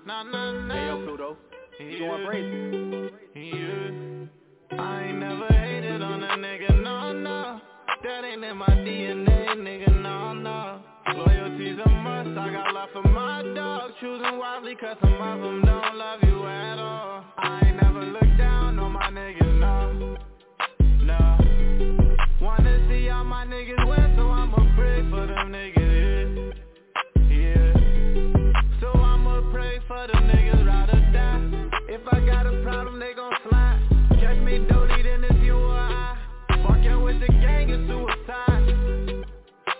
No, no, no. Hey, yo, Pluto. You going crazy? Yeah. I ain't never hated on a nigga, no, no. That ain't in my DNA, nigga, no, no. Loyalty's a must, I got love for my dog. Choosing wisely, cause some of them don't love you at all. I ain't never looked down on my niggas, no. No. problem, they gon' slide, Catch me dolly, then it's you or I. Fucking with the gang is suicide.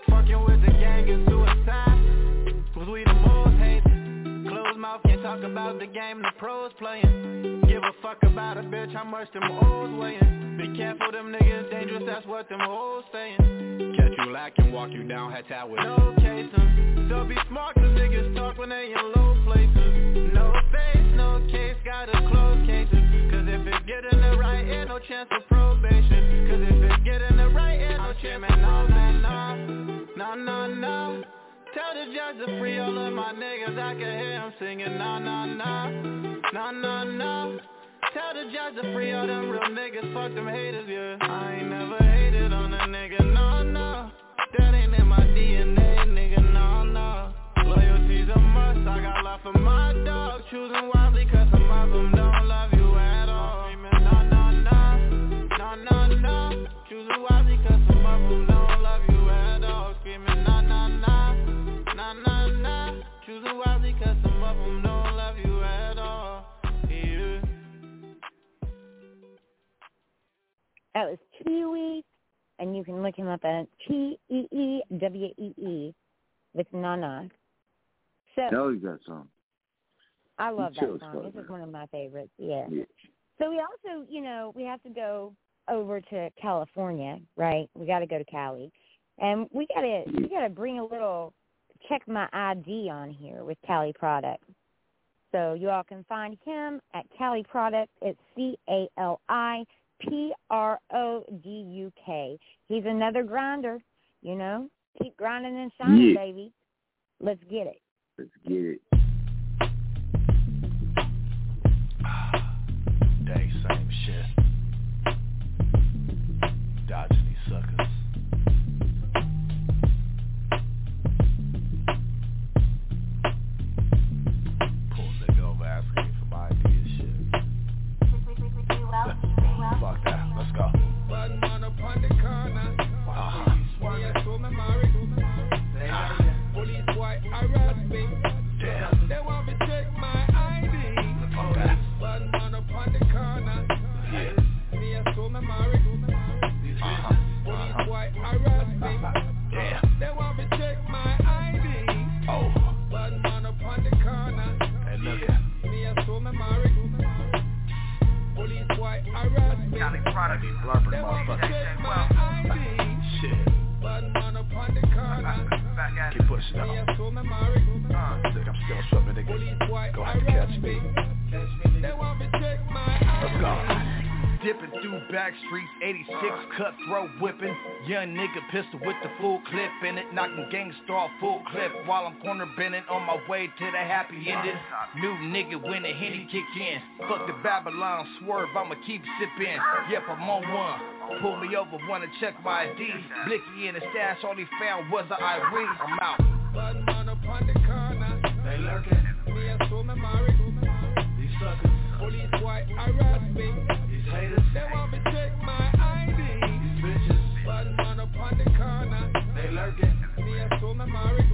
Fucking with the gang is suicide. Cause we the most hated. Close mouth, can't talk about the game the pros playing. Give a fuck about a bitch, how much them hoes weighing. Be careful, them niggas dangerous, that's what them hoes sayin'. Catch you lacking, walk you down, head towel with No casing, so be smart cause niggas talk when they in low places. No face, no case, gotta close cases. Cause if it get in the right ear, no chance of probation. Cause if it get in the right ear, no chance of no, no, no, no, no, no. Tell the judge to free all of my niggas, I can hear him singing na na na, na na na. Tell the judge to free all them real niggas, fuck them haters, yeah. I ain't never hated on a nigga, for my dog. Choosing wisely cause some of them don't love you at all. Screaming na na na, na na na. Choosing wisely cause some of them don't love you at all. Screaming na na na, na na na. Choosing wisely cause some of them don't love you at all. Yeah. That was Teewee, and you can look him up at T E E W E E with Nana. So Know you got some. I love that song. This is one of my favorites. Yeah. Yeah. So we also, you know, we have to go over to California, right? We got to go to Cali, and we got to we got to bring a little check my ID on here with Cali Product. So you all can find him at Cali Product. It's C A L I P R O D U K. He's another grinder, you know. Keep grinding and shining, Yeah. baby. Let's get it. Let's get it. Day, same shit. Dodging these suckers. I be blurping They want me motherfucker. Shit. Bad man up on the corner. Keep pushing Me Dipping through back streets, 86 cutthroat whipping. Young nigga pistol with the full clip in it. Knocking gangsta off full clip while I'm corner bending on my way to the happy ending. New nigga when the henny kick in. Fuck the Babylon swerve, I'ma keep sipping. Yep, I'm on one. Pull me over, wanna check my ID. Blicky in the stash, all he found was a Irie. I'm out. Bad man up on the corner. They lurking. Me a show me. These suckers. Police boy harass me. They want me check my ID. These bitches. Up on the corner. They lurking. Me a show me married.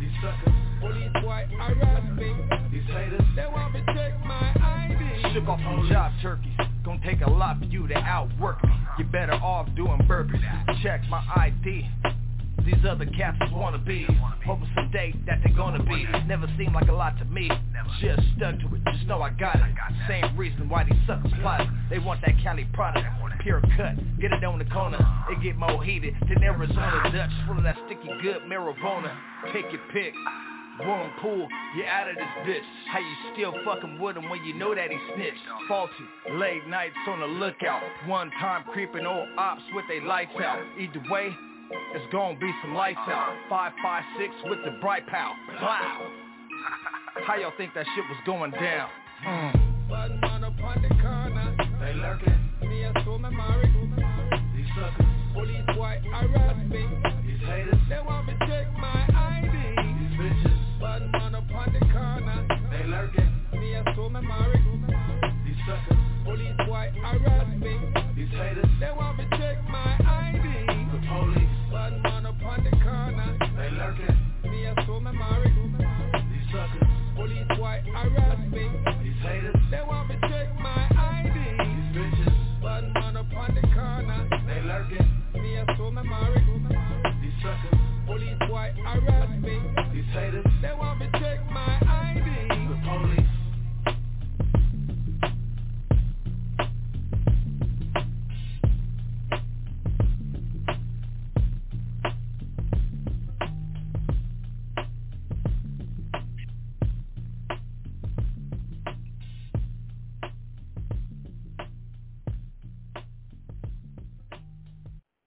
These suckers. Police boy harass me. These haters. They want me check my ID. Shook off some job turkeys. Gonna take a lot for you to outwork me. You better off doing burpees. Check my ID. These other cats is wannabes. Hoping someday that they're gonna be. Never seemed like a lot to me. Just stuck to it. Just know I got it. Same reason why these suckers plot. They want that Cali product. Pure cut. Get it on the corner. It get more heated than Arizona Dutch. Full of that sticky good marijuana. Take your pick. One pool, you out of this bitch. How you still fucking with him when you know that he snitched? Faulty, late nights on the lookout. One time creeping old ops with they lights out. Either way, it's gonna be some lights out. 556 with the bright pow. Wow. How y'all think that shit was going down? Mm. Bad man up on the corner. They lurking. Me a show me married. These suckers. Police boy harass me. These haters. They want me check my ID. These bitches. Bad man up on the corner. They lurking. Me a show me married. These suckers. Police boy harass me. These haters. They want me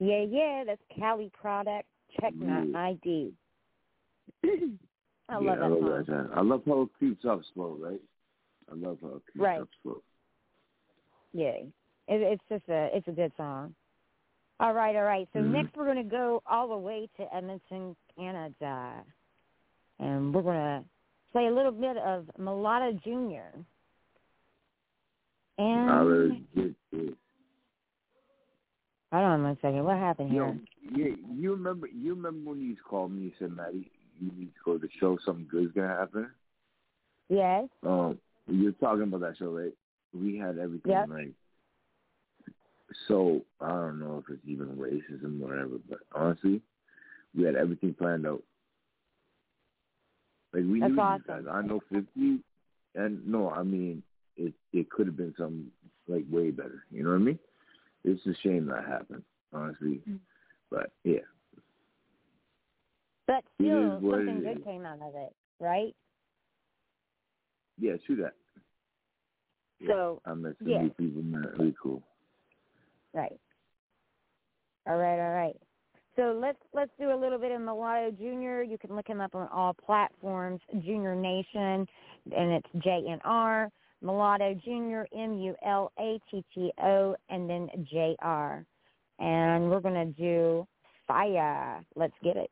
Yeah, yeah, that's Cali product. Check my ID. I yeah, love that I love song. I love how it keeps up slow, right? I love how it keeps right. up slow. Yeah, it, it's just a it's a good song. All right, all right. So mm-hmm. next we're going to go all the way to Edmonton, Canada, and we're going to play a little bit of Mulatto Junior. And. Hold on one second. What happened here? Yeah, you remember? You remember when you called me? You said, "Matty, you need to go to the show. Something good's gonna happen." Yes. Um, you're talking about that show, right? We had everything yep. right. So I don't know if it's even racism or whatever, but honestly, we had everything planned out. Like we That's knew awesome. guys. I know fifty, and no, I mean it. It could have been some like way better. You know what I mean? it's a shame that happened, honestly. Mm. But yeah. But still, something good came out of it, right? Yeah, true that. Yeah. So I met some yeah. new people, man. Really cool. Right. All right, all right. So let's let's do a little bit of Mulatto Junior. You can look him up on all platforms, Junior Nation, and it's JNR. Mulatto Jr., M-U-L-A-T-T-O, and then J-R. And we're going to do Fire. Let's get it.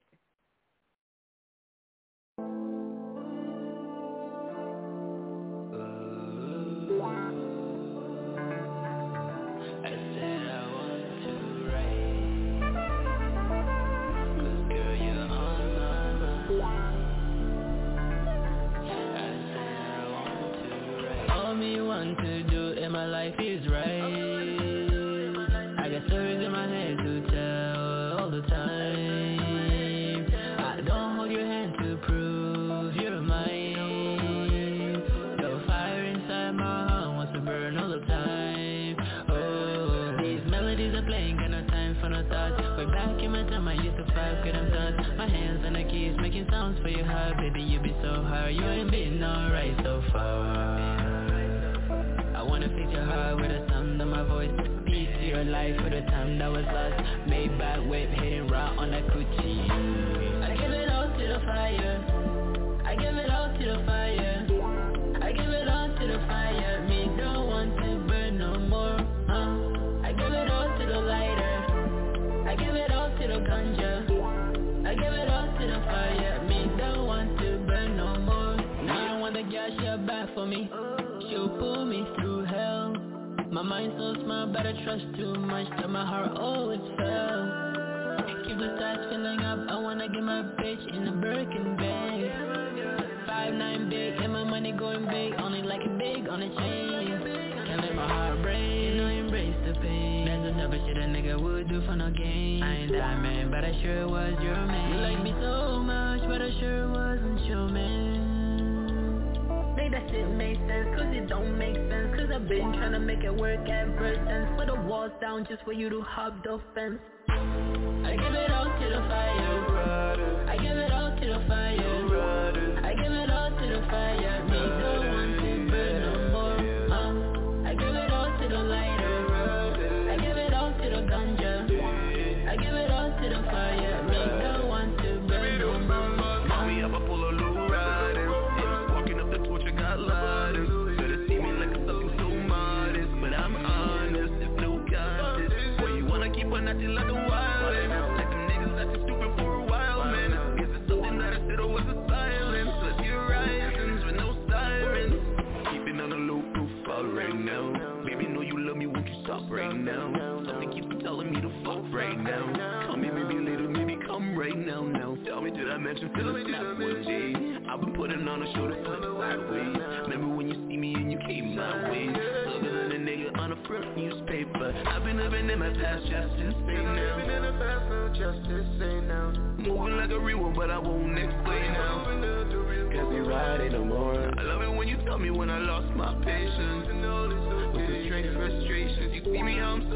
of defense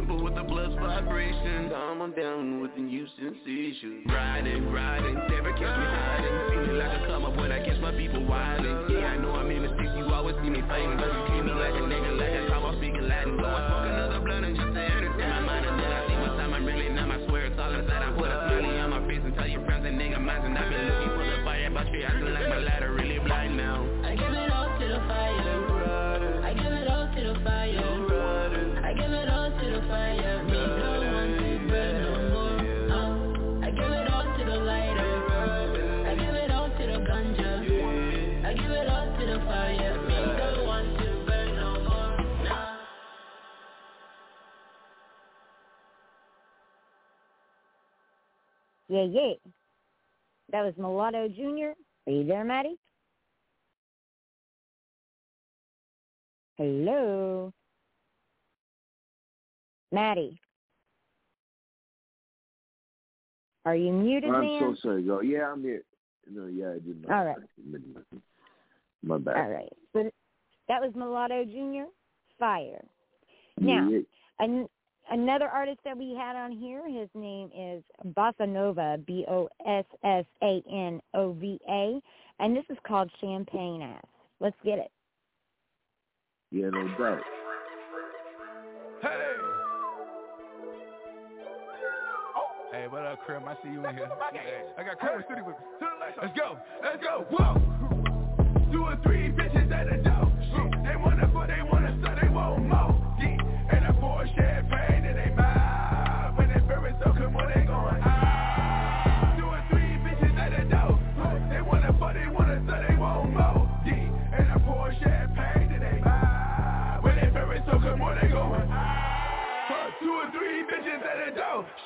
simple with the blood's vibration. Calm on down with the nuisance issues Riding, riding, never catch me hiding. Feel like I come up when I catch my people wilding. Yeah, I know I'm in the sticks, you always see me fighting But you treat me like a Yeah, yeah. That was Mulatto Jr. Are you there, Matty? Hello? Matty? Are you muted, I'm man? so sorry, girl. Yeah, I'm here. No, yeah, I did not. All right. My bad. All right. So that was Mulatto Jr. Fire. Now, Yeah. an, another artist that we had on here, his name is Bossa Nova, B-O-S-S-A-N-O-V-A, and this is called Champagne Ass. Let's get it. Yeah, no doubt. Hey. Hey, what up, Krim? I see you in here. I got Krim in the studio with me. To the left. Let's go. Let's go. Whoa. Two or three bitches at the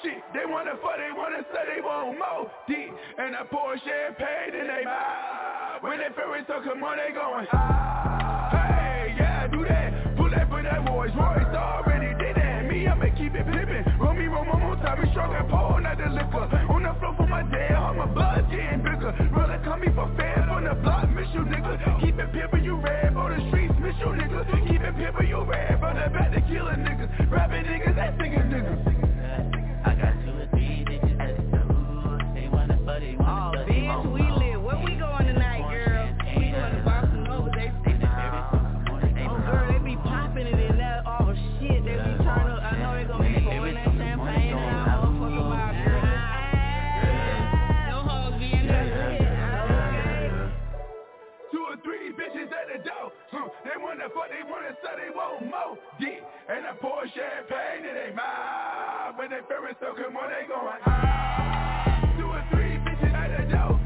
Shit, they wanna fuck, they wanna say they want more. D and I pour champagne in they mouth. When they feel it, so come on, they going. Ah, hey, yeah, do that. Pull that for that Rolls Royce. Already did that. Me, I'ma keep it pimpin'. Roll me, roll my motor, be strong and pour not the liquor. On the floor for my day, all my blood getting bigger. Brother, call me for fam on the block, miss you nigga. Keep it pimpin', you rap on the streets, miss you nigga. Keep it pimpin', you on the back to kill a nigga. Rapping niggas, that singing and I pour champagne in they mouth. When they feeling so come on, they going ah. Two or three bitches at the door.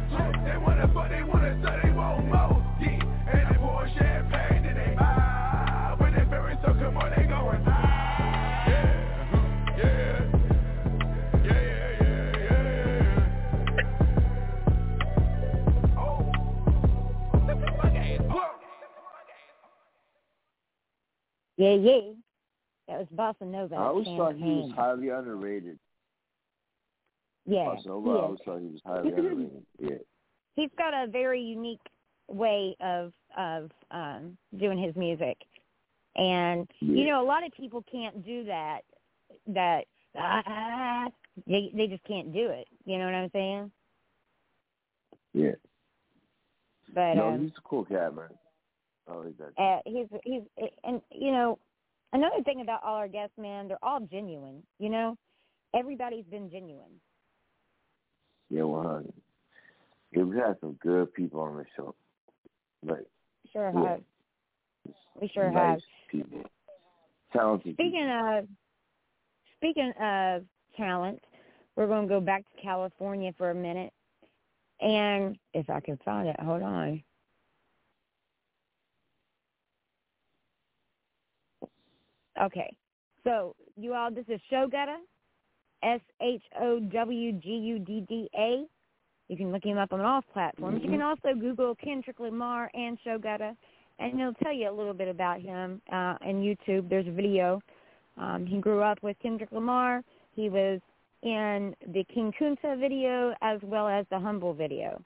They wanna fuck, they wanna say they want more. Yeah, and I pour champagne in they mouth. When they feeling so come on, they going ah. Yeah, yeah. Yeah, yeah, oh. That was Bossa Nova. I always thought he was highly underrated. Yeah, So he I always thought he was highly underrated. Yeah. he's got a very unique way of of um doing his music and you know a lot of people can't do that that ah, they they just can't do it you know what i'm saying Yeah. but no, um he's a cool cat, man. Oh, that. uh, he's he's and you know another thing about all our guests man they're all genuine you know everybody's been genuine Yeah, one hundred. Yeah, we had some good people on the show. Like sure Yeah. have we sure nice have people. Talented people. Speaking of speaking of talent, we're going to go back to California for a minute, and if I can find it, hold on. Okay, so you all, this is Showgudda, S H O W G U D D A. You can look him up on all platforms. You can also Google Kendrick Lamar and Showgudda, and it'll tell you a little bit about him uh, on YouTube. There's a video. Um, he grew up with Kendrick Lamar. He was in the King Kunta video as well as the Humble video.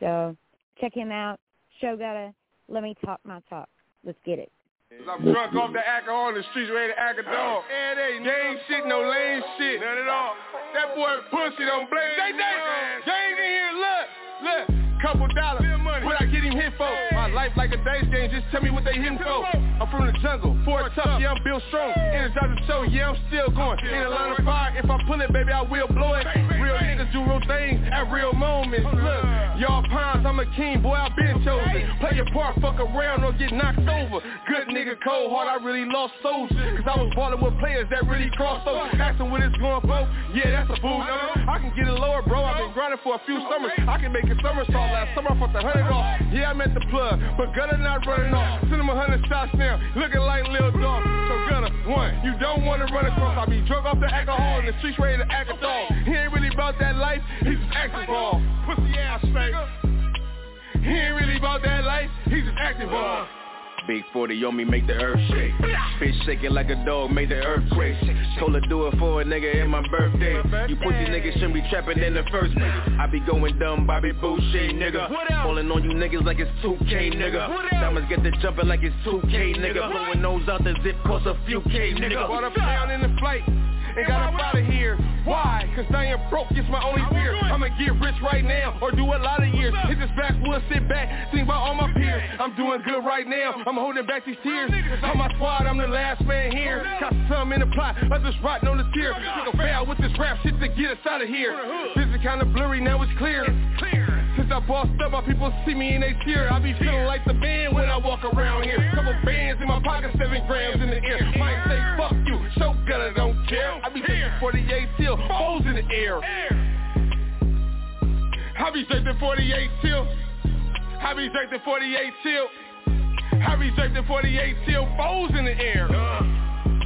So check him out. Showgudda, let me talk my talk. Let's get it. I'm drunk off the alcohol in the streets, ready to act a dog. And they ain't shit, no lame shit. None at all. That boy pussy don't blame. They, they, they ain't in here, look, look. Couple dollars, what I get him hit for? My life like a dice game, just tell me what they hitting for. I'm from the jungle, Fort tough, yeah, I'm built strong. Energize the show, yeah, I'm still going. In a line of fire, if I pull it, baby, I will blow it. Real niggas do real things at real moments. Look, y'all pawns, I'm a king, boy, I been chosen. Play your part, fuck around or get knocked over. Good nigga, cold heart, I really lost souls. Cause I was balling with players that really crossed over. Asking what it's going for, yeah, that's a fool number. I can get it lower, bro, I've been grinding for a few summers. I can make a somersault last summer, I fucked a hundred off. Yeah, I'm at the plug, but Gunner not running off. Send him a hundred shots now, looking like Lil Dog. So Gunner, one, you don't wanna run across. I be drunk off the alcohol in the streets ready to act a dog. He ain't really about that life, He's just acting ball. Pussy ass nigga. He ain't really about that life. He's just acting ball. Big 40 on me, make the earth shake. Fish shaking like a dog, make the earthquake. Told her do it for a nigga in my birthday. You pussy niggas shouldn't be trapping in the first place. I be going dumb, Bobby Boucher, nigga. Falling on you niggas like it's 2K, nigga. Diamonds get the jumping like it's 2K, nigga. Blowing nose out the zip cost a few K, nigga. Bought a pound in the flight and got up out of here. Why? Cause I am broke, it's my only fear. I'ma get rich right now or do a lot of years. Hit this backwoods, sit back, think about all my peers. I'm doing good right now, I'm holding back these tears. On my squad, I'm the last man here. Got some in the plot, others rotting on the tier. Took a fail with this rap shit to get us out of here. This is kinda blurry, now it's clear. Since I bossed up, my people see me and they tear. I be feeling like the band when I walk around here. Couple bands in my pocket, seven grams in the air. Say fuck you, show gutter don't care. I be taking 48 till, foes in the air. I be taking 48 till. I be taking 48 till. I be taking 48 till, foes in the air.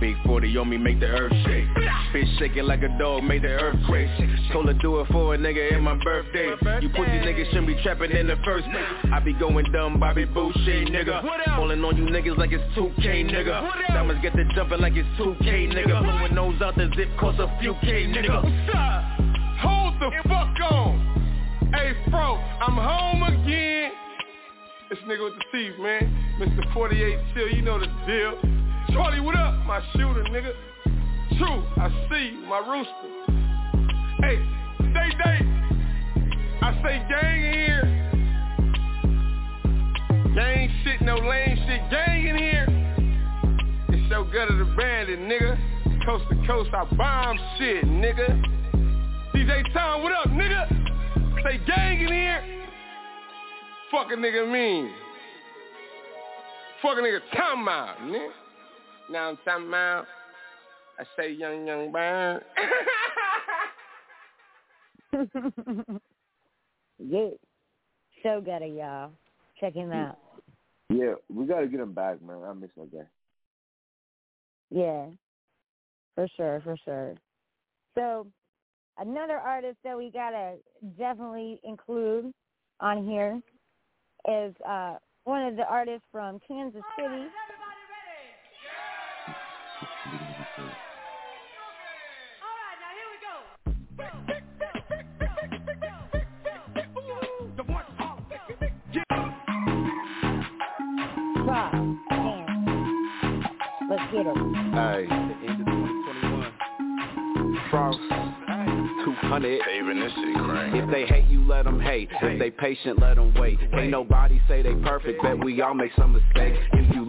Big 40 on me, make the earth shake. Fish shaking like a dog, made the earthquake. Told her do it for a nigga in my birthday. You pussy niggas shouldn't be trapping in the first place. I be going dumb, Bobby Boucher, nigga. Falling on you niggas like it's 2K, nigga. Diamonds get the jumping like it's 2K, nigga. Blowing nose out the zip cost a few K, nigga. Hold the fuck on. Hey, bro, I'm home again. This nigga with the teeth, man. Mr. 48 Chill, you know the deal. Charlie, what up? My shooter, nigga. True, I see my rooster. Hey, stay day. I say gang in here. Gang shit, no lame shit. Gang in here. It's so good at the bandit, nigga. Coast to coast, I bomb shit, nigga. DJ Tom, what up, nigga? Say gang in here. Fuck a nigga mean. Fuck a nigga talking about, nigga. Now I'm talking about, I say young, young bird. yeah. So good at y'all. Check him out. Yeah, we gotta get him back, man. I miss that guy. Yeah. For sure, for sure. So another artist that we gotta definitely include on here is uh one of the artists from Kansas City. Let's get it. Hey. Frost. 200. If they hate you, let them hate. If they patient, let them wait. Ain't nobody say they perfect, bet we all make some mistakes. If you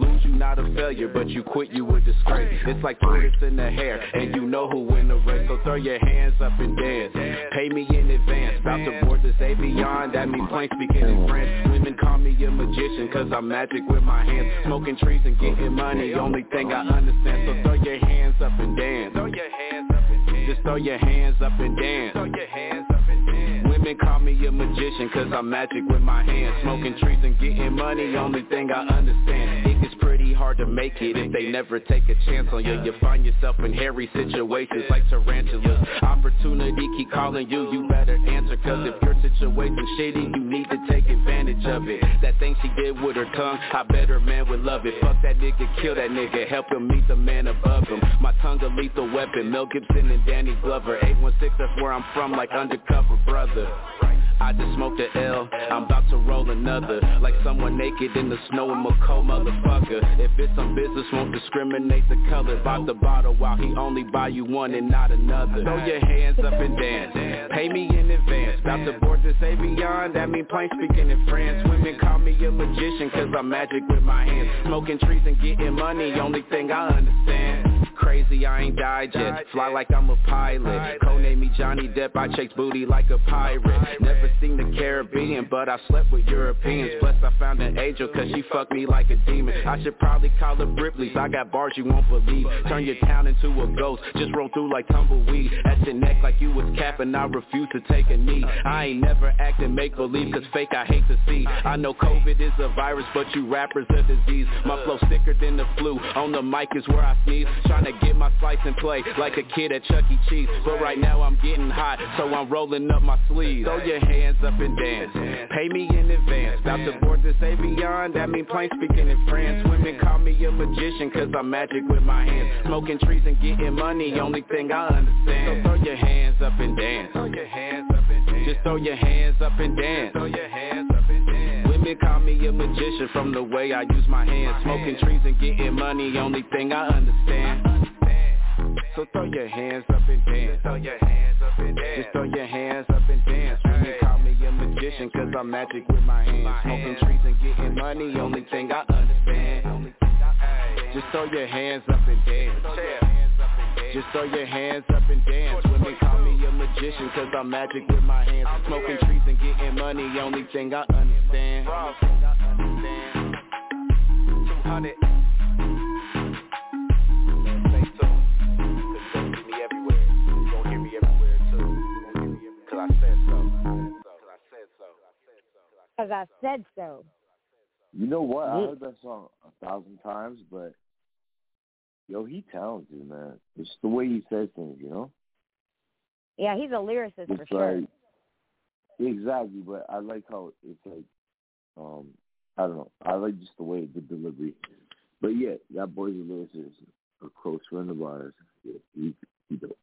not a failure, but you quit, you a disgrace. It's like tortoise in the hair, and you know who win the race. So throw your hands up and dance. Pay me in advance. About to board this avion, that means plain speaking in French. Women call me a magician, cause I'm magic with my hands. Smoking trees and getting money, only thing I understand. So throw your hands up and dance. Throw your hands up and dance. Just throw your hands up and dance. Throw your hands up and dance. Women call me a magician, cause I'm magic with my hands. Smoking trees and getting money, only thing I understand. It gets pretty hard to make it if they never take a chance on you. You find yourself in hairy situations like tarantulas. Opportunity keep calling you, you better answer. Cause if your situation's shitty, you need to take advantage of it. That thing she did with her tongue, I bet her man would love it. Fuck that nigga, kill that nigga, help him meet the man above him. My tongue a lethal weapon, Mel Gibson and Danny Glover. 816, that's where I'm from, like undercover brother. I just smoked a L, I'm about to roll another. Like someone naked in the snow in Macomb, motherfucker. If it's on business, won't discriminate the color. Bought the bottle while he only buy you one and not another. Throw your hands up and dance, pay me in advance. About to board this avion, that mean plain speaking in France. Women call me a magician cause I'm magic with my hands. Smoking trees and getting money, only thing I understand Crazy, I ain't died yet. Fly like I'm a pilot. Codename me Johnny Depp, I chase booty like a pirate. Never seen the Caribbean, but I slept with Europeans. Plus I found an angel cause she fucked me like a demon. I should probably call her Ripley's, I got bars you won't believe. Turn your town into a ghost, just roll through like tumbleweed. At your neck like you was capping, I refuse to take a knee. I ain't never acting make-believe cause fake I hate to see. I know COVID is a virus, but you rappers a disease. My flow sicker than the flu, on the mic is where I sneeze. Trying to get my slice and play like a kid at Chuck E. Cheese. But right now I'm getting hot, so I'm rolling up my sleeves. Throw your hands up and dance, pay me in advance. About to board this avion, that mean plain speaking in France. Women call me a magician cause I'm magic with my hands. Smoking trees and getting money, only thing I understand. So throw your hands up and dance. Just. Throw your hands up and dance. Women call me a magician from the way I use my hands. Smoking trees and getting money, only thing I understand. So throw your hands up and dance. Throw your hands up and dance. Just throw your hands up and dance. Women call me a magician cause I'm magic with my hands. Smoking trees and getting money, only thing I understand. Just throw your hands up and dance. Just throw your hands up and dance. Women call me a magician cause I'm magic with my hands. Smoking trees and getting money, only thing I understand. 200. Because I said so. You know what? I heard that song a thousand times, but yo, he talented, man. It's the way he says things, you know. Yeah, he's a lyricist for It's sure. exactly, but I like how it's like, um, I don't know. I like just the way the delivery. But yeah, that boy's a lyricist, a close friend of ours. Yeah, he, he dope.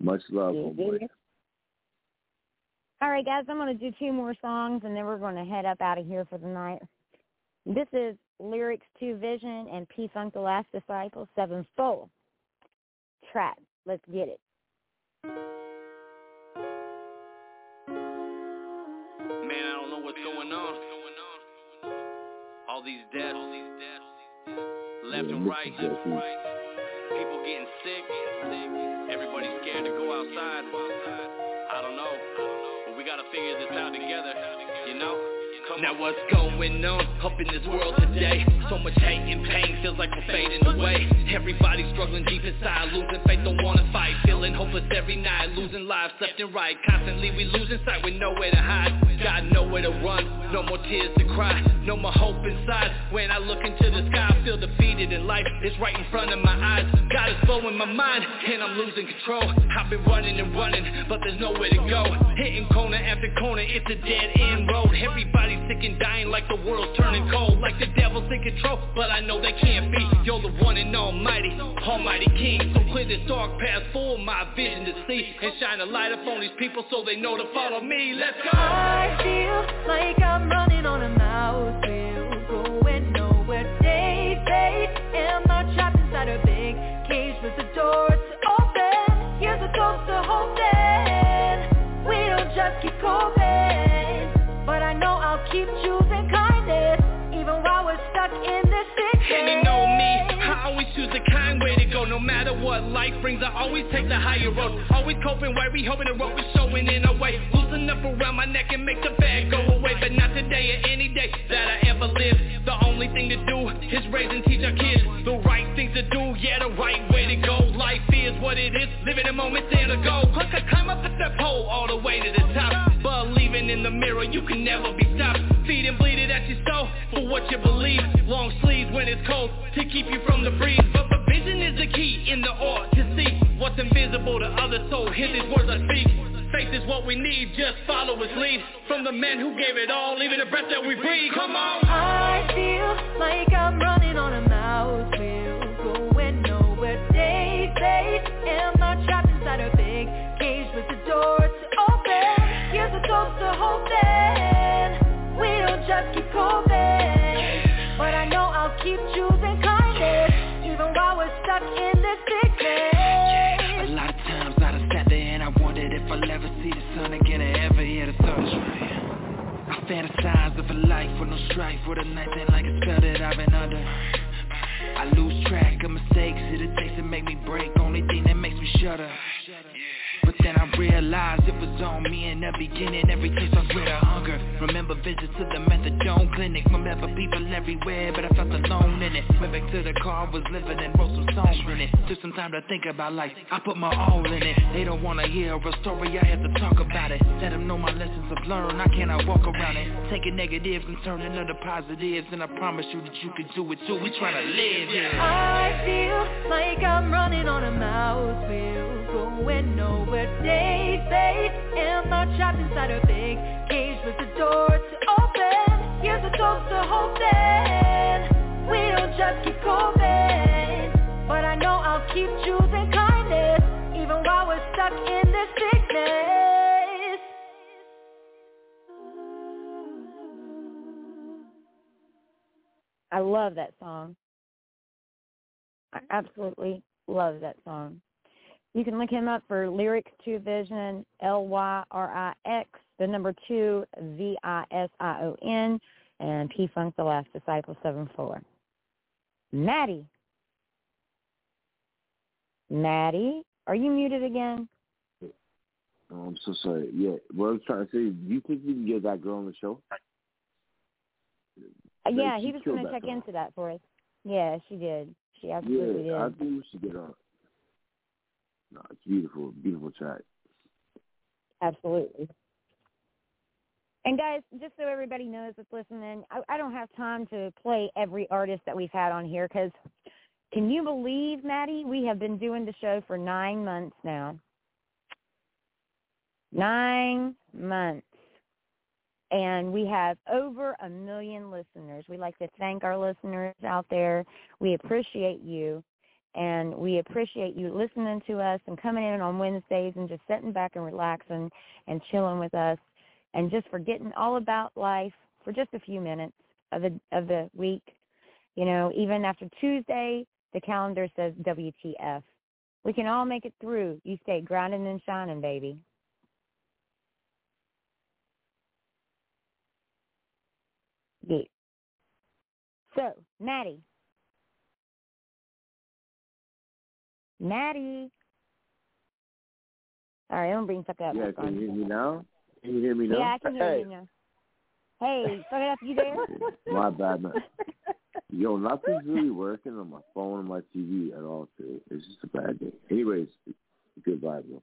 Much love, Yeah, homeboy. All right, guys, I'm going to do two more songs, and then we're going to head up out of here for the night. This is Lyrix 2 Vision and P Funk the Last Disciple, Seven Full track. Let's get it. Man, I don't know what's going on. All these deaths, left and right. People getting sick. Everybody's scared to go outside. Gotta figure this out together. You know? Now what's going on up in this world today? So much hate and pain feels like we're fading away. Everybody struggling deep inside, losing faith, don't wanna fight. Feeling hopeless every night, losing lives left and right. Constantly we losing sight with nowhere to hide. Got nowhere to run, no more tears to cry, no more hope inside. When I look into the sky, I feel defeated in life. It's right in front of my eyes. God is blowing my mind, and I'm losing control. I've been running and running, but there's nowhere to go. Hitting corner after corner, it's a dead end road. Everybody's sick and dying like the world's turning cold. Like the devil's in control, but I know they can't be. You're the one and almighty, almighty king. So clear this dark path for my vision to see. And shine a light up on these people so they know to follow me. Let's go! I feel like I'm on a mouse wheel, going nowhere. Day am I trapped inside a big cage with the? Here's a. We don't just keep coping, matter what life brings, I always take the higher road. Always coping, worry, hoping the rope is showing in a way. Loosen up around my neck and make the bad go away. But not today or any day that I ever live. The only thing to do is raise and teach our kids The right things to do, yeah, the right way to go. Life is what it is, living the moment, stand to go. Click, climb up that pole all the way to the top. Believing in the mirror, you can never be stopped. Feed and bleed it at your soul for what you believe. Long sleeves when it's cold to keep you from the breeze to What's invisible to hear these words I speak Faith is what we need, just follow his lead From the men who gave it all, even the breath that we breathe Come on! I feel like I'm running on a mouse wheel, going nowhere. Day fade, am I trapped inside a big cage with the doors open? Here's a ghost to hoping. We don't just keep coping, fantasize of a life with no strife, with a night that like a spell that I've been under. I lose track of mistakes, it takes to make me break, only thing that makes me shudder. But Then I realized it was on me in the beginning. Every taste starts with a hunger. Remember visits to the methadone clinic. Remember people everywhere but I felt alone in it. Went back to the car, was living and wrote some songs in it Took some time to think about life, I put my all in it. They don't wanna hear a story, I have to talk about it. Let them know my lessons I've learned, I cannot walk around it. Taking negatives and turning into positives And I promise you that you can do it too, we tryna live here. I feel like I'm running on a mouse wheel, going nowhere. Day am I trapped inside a big cage with the door to open? Here's a toast to hoping we don't just keep going, but I know I'll keep choosing kindness even while we're stuck in this sickness. I love that song. I absolutely love that song. You can look him up for Lyrix 2 Vision, L Y R I X, the number two, V I S I O N, and P Funk the Last Disciple seven four. Matty. Matty, are you muted again? I'm so sorry. Yeah, what I was trying to say, do you think we can get that girl on the show? Uh, yeah, she he was going to check girl. into that for us. Yeah, she did. She absolutely yeah, I did. think we should get on. No, it's beautiful, beautiful track. Absolutely. And guys, just so everybody knows that's listening, I, I don't have time to play every artist that we've had on here because can you believe, Matty, we have been doing the show for nine months now. Nine months. And we have over a million listeners. We like to thank our listeners out there. We appreciate you. And we appreciate you listening to us and coming in on Wednesdays and just sitting back and relaxing and chilling with us and just forgetting all about life for just a few minutes of the of the week. You know, even after Tuesday, the calendar says WTF. We can all make it through. You stay grinding and shining, baby. Yeah. So, Matty. Matty. All right, I'm gonna bring Sucker up. Yeah, can you hear me now? Can you hear me now? Yeah, I can hear hey. you now. Hey, Suck It Up, you there? My bad, man. Yo, nothing's really working on my phone or my TV at all today. It's just a bad day. Anyways, good vibe, bro.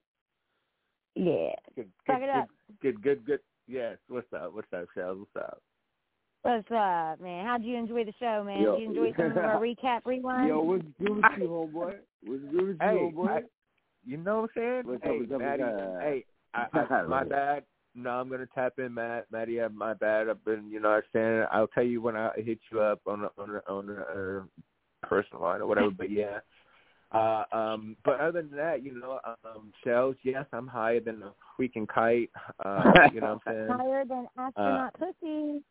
Yeah. Good, Suck good, it up. Good, good, good. Yes. What's up? What's up, Shellz? What's up? What's up, man? How'd you enjoy the show, man? Yo. Did you enjoy some of our recap rewind? Yo, what's good with you, homeboy? What's good with you, Hey, homeboy? I, you know what I'm saying? What's up, hey, what's up, Matty, what's hey, I, I, my bad. No, I'm gonna tap in, Matt. Matty, uh, my bad. I've been, you know, I stand. I'll tell you when I hit you up on a, on a, on a, uh personal line or whatever. but yeah. Uh, um, but other than that, you know, um, Shellz. Yes, I'm higher than a freaking kite. Uh, you know what I'm saying? Higher than astronaut pussy.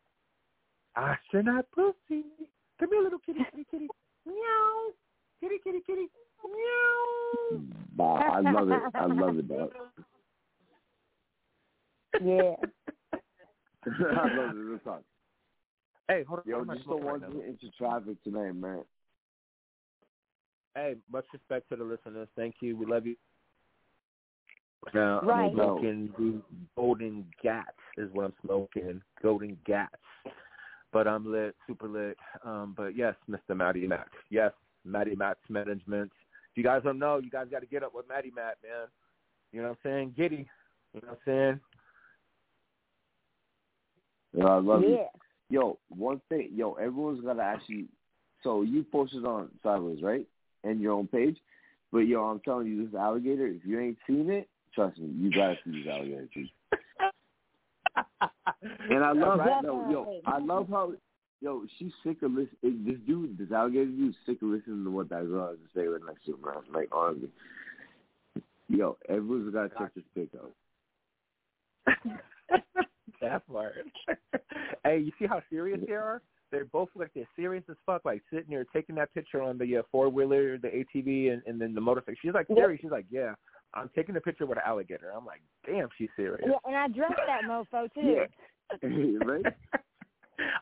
Astronaut pussy. Come here, little kitty, kitty, kitty. Meow. Kitty, kitty, kitty. Meow. Wow, I love it. I love it, dog. Yeah. I love it. Real talk. Hey, hold on. Yo, I'm just don't right want to get into traffic tonight, man. Hey, much respect to the listeners. Thank you. We love you. Now Right. I'm smoking the Golden Gats is what I'm smoking. Golden Gats. But I'm lit, super lit. Um, but yes, Mr. Matty Matt. Yes, Matty Matt's management. If you guys don't know, you guys got to get up with Matty Matt, man. You know what I'm saying? Giddy. You know what I'm saying? Yo, I love you. Yeah. Yo, one thing, yo, everyone's gotta actually. So you posted on Sidewayz, right, and your own page. But yo, I'm telling you, this alligator. If you ain't seen it, trust me, you gotta see this alligator. And I love Right. no, yo, I love how yo she's sick of listening. This dude, this alligator dude, sick of listening to what that girl has to say right next to him. Man. Like honestly, yo, everyone's gotta check this pic out. that part. hey, you see how serious they are? They're both like they're serious as fuck, like sitting there taking that picture on the uh, four wheeler, the ATV, and, and then the motorcycle. She's like serious. She's like, yeah, I'm taking a picture with an alligator. I'm like, damn, she's serious. Yeah, and I dressed that mofo too. right?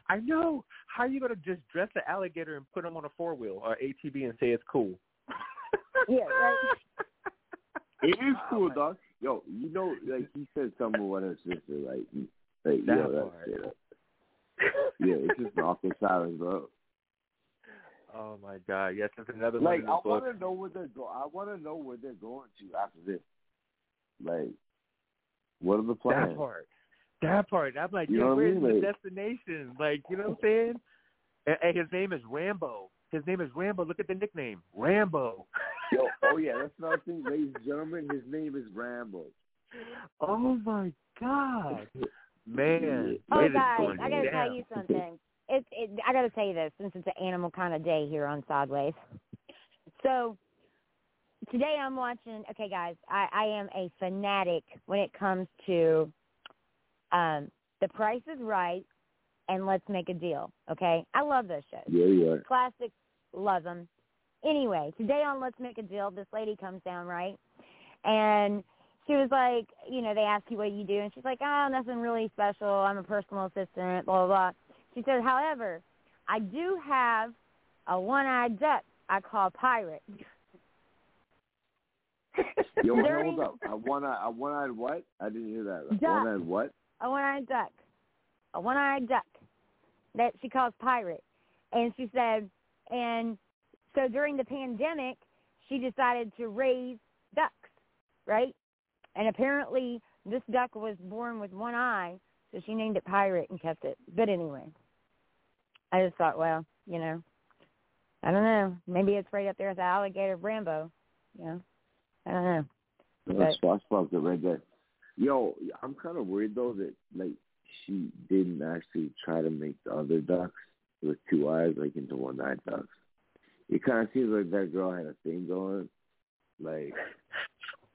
I know. How are you gonna just dress the alligator and put him on a four wheel or ATV and say it's cool? Yeah, right. It is oh, cool, dog. Yo, you know, like he said something about her sister, like, like That yo, that part. shit. Yeah, it's just an awkward silence, bro. Oh my God! Yes, that's another Like, I in the book. want to know where they're go. I want to know where they're going to after this. Like, what are the plans? That part. That part. I'm like, You yo, know what I where's mean? the Like- destination? Like, you know what I'm saying? And, and his name is Rambo. His name is Rambo. Look at the nickname, Rambo. Yo, oh yeah, that's another thing, ladies and gentlemen. His name is Rambo. Oh my God, man! Oh, it is guys, I gotta down. tell you something. It, it, I gotta tell you this since it's an animal kind of day here on Sidewayz. So today I'm watching. Okay, guys, I, I am a fanatic when it comes to um, The Price is Right and Let's Make a Deal. Okay, I love those shows. Yeah, yeah. Classic, love them. Anyway, today on Let's Make a Deal, this lady comes down, right? And she was like, you know, they ask you what you do, and she's like, oh, nothing really special. I'm a personal assistant, blah, blah, blah. She said, however, I do have a one-eyed duck I call Pirate. Yo, hold up. I one eye, I one eyed what? I didn't hear that. Duck. One eyed what? a one-eyed duck, a one-eyed duck that she calls pirate. And she said, and so during the pandemic, she decided to raise ducks, right? And apparently this duck was born with one eye, so she named it Pirate and kept it. But anyway, I just thought, well, you know, I don't know. Maybe it's right up there with the alligator Rambo. You know, I don't know. That's Fox Fox right there. Yo, I'm kind of worried though that like she didn't actually try to make the other ducks with two eyes like into one eyed ducks. It kind of seems like that girl had a thing going. Like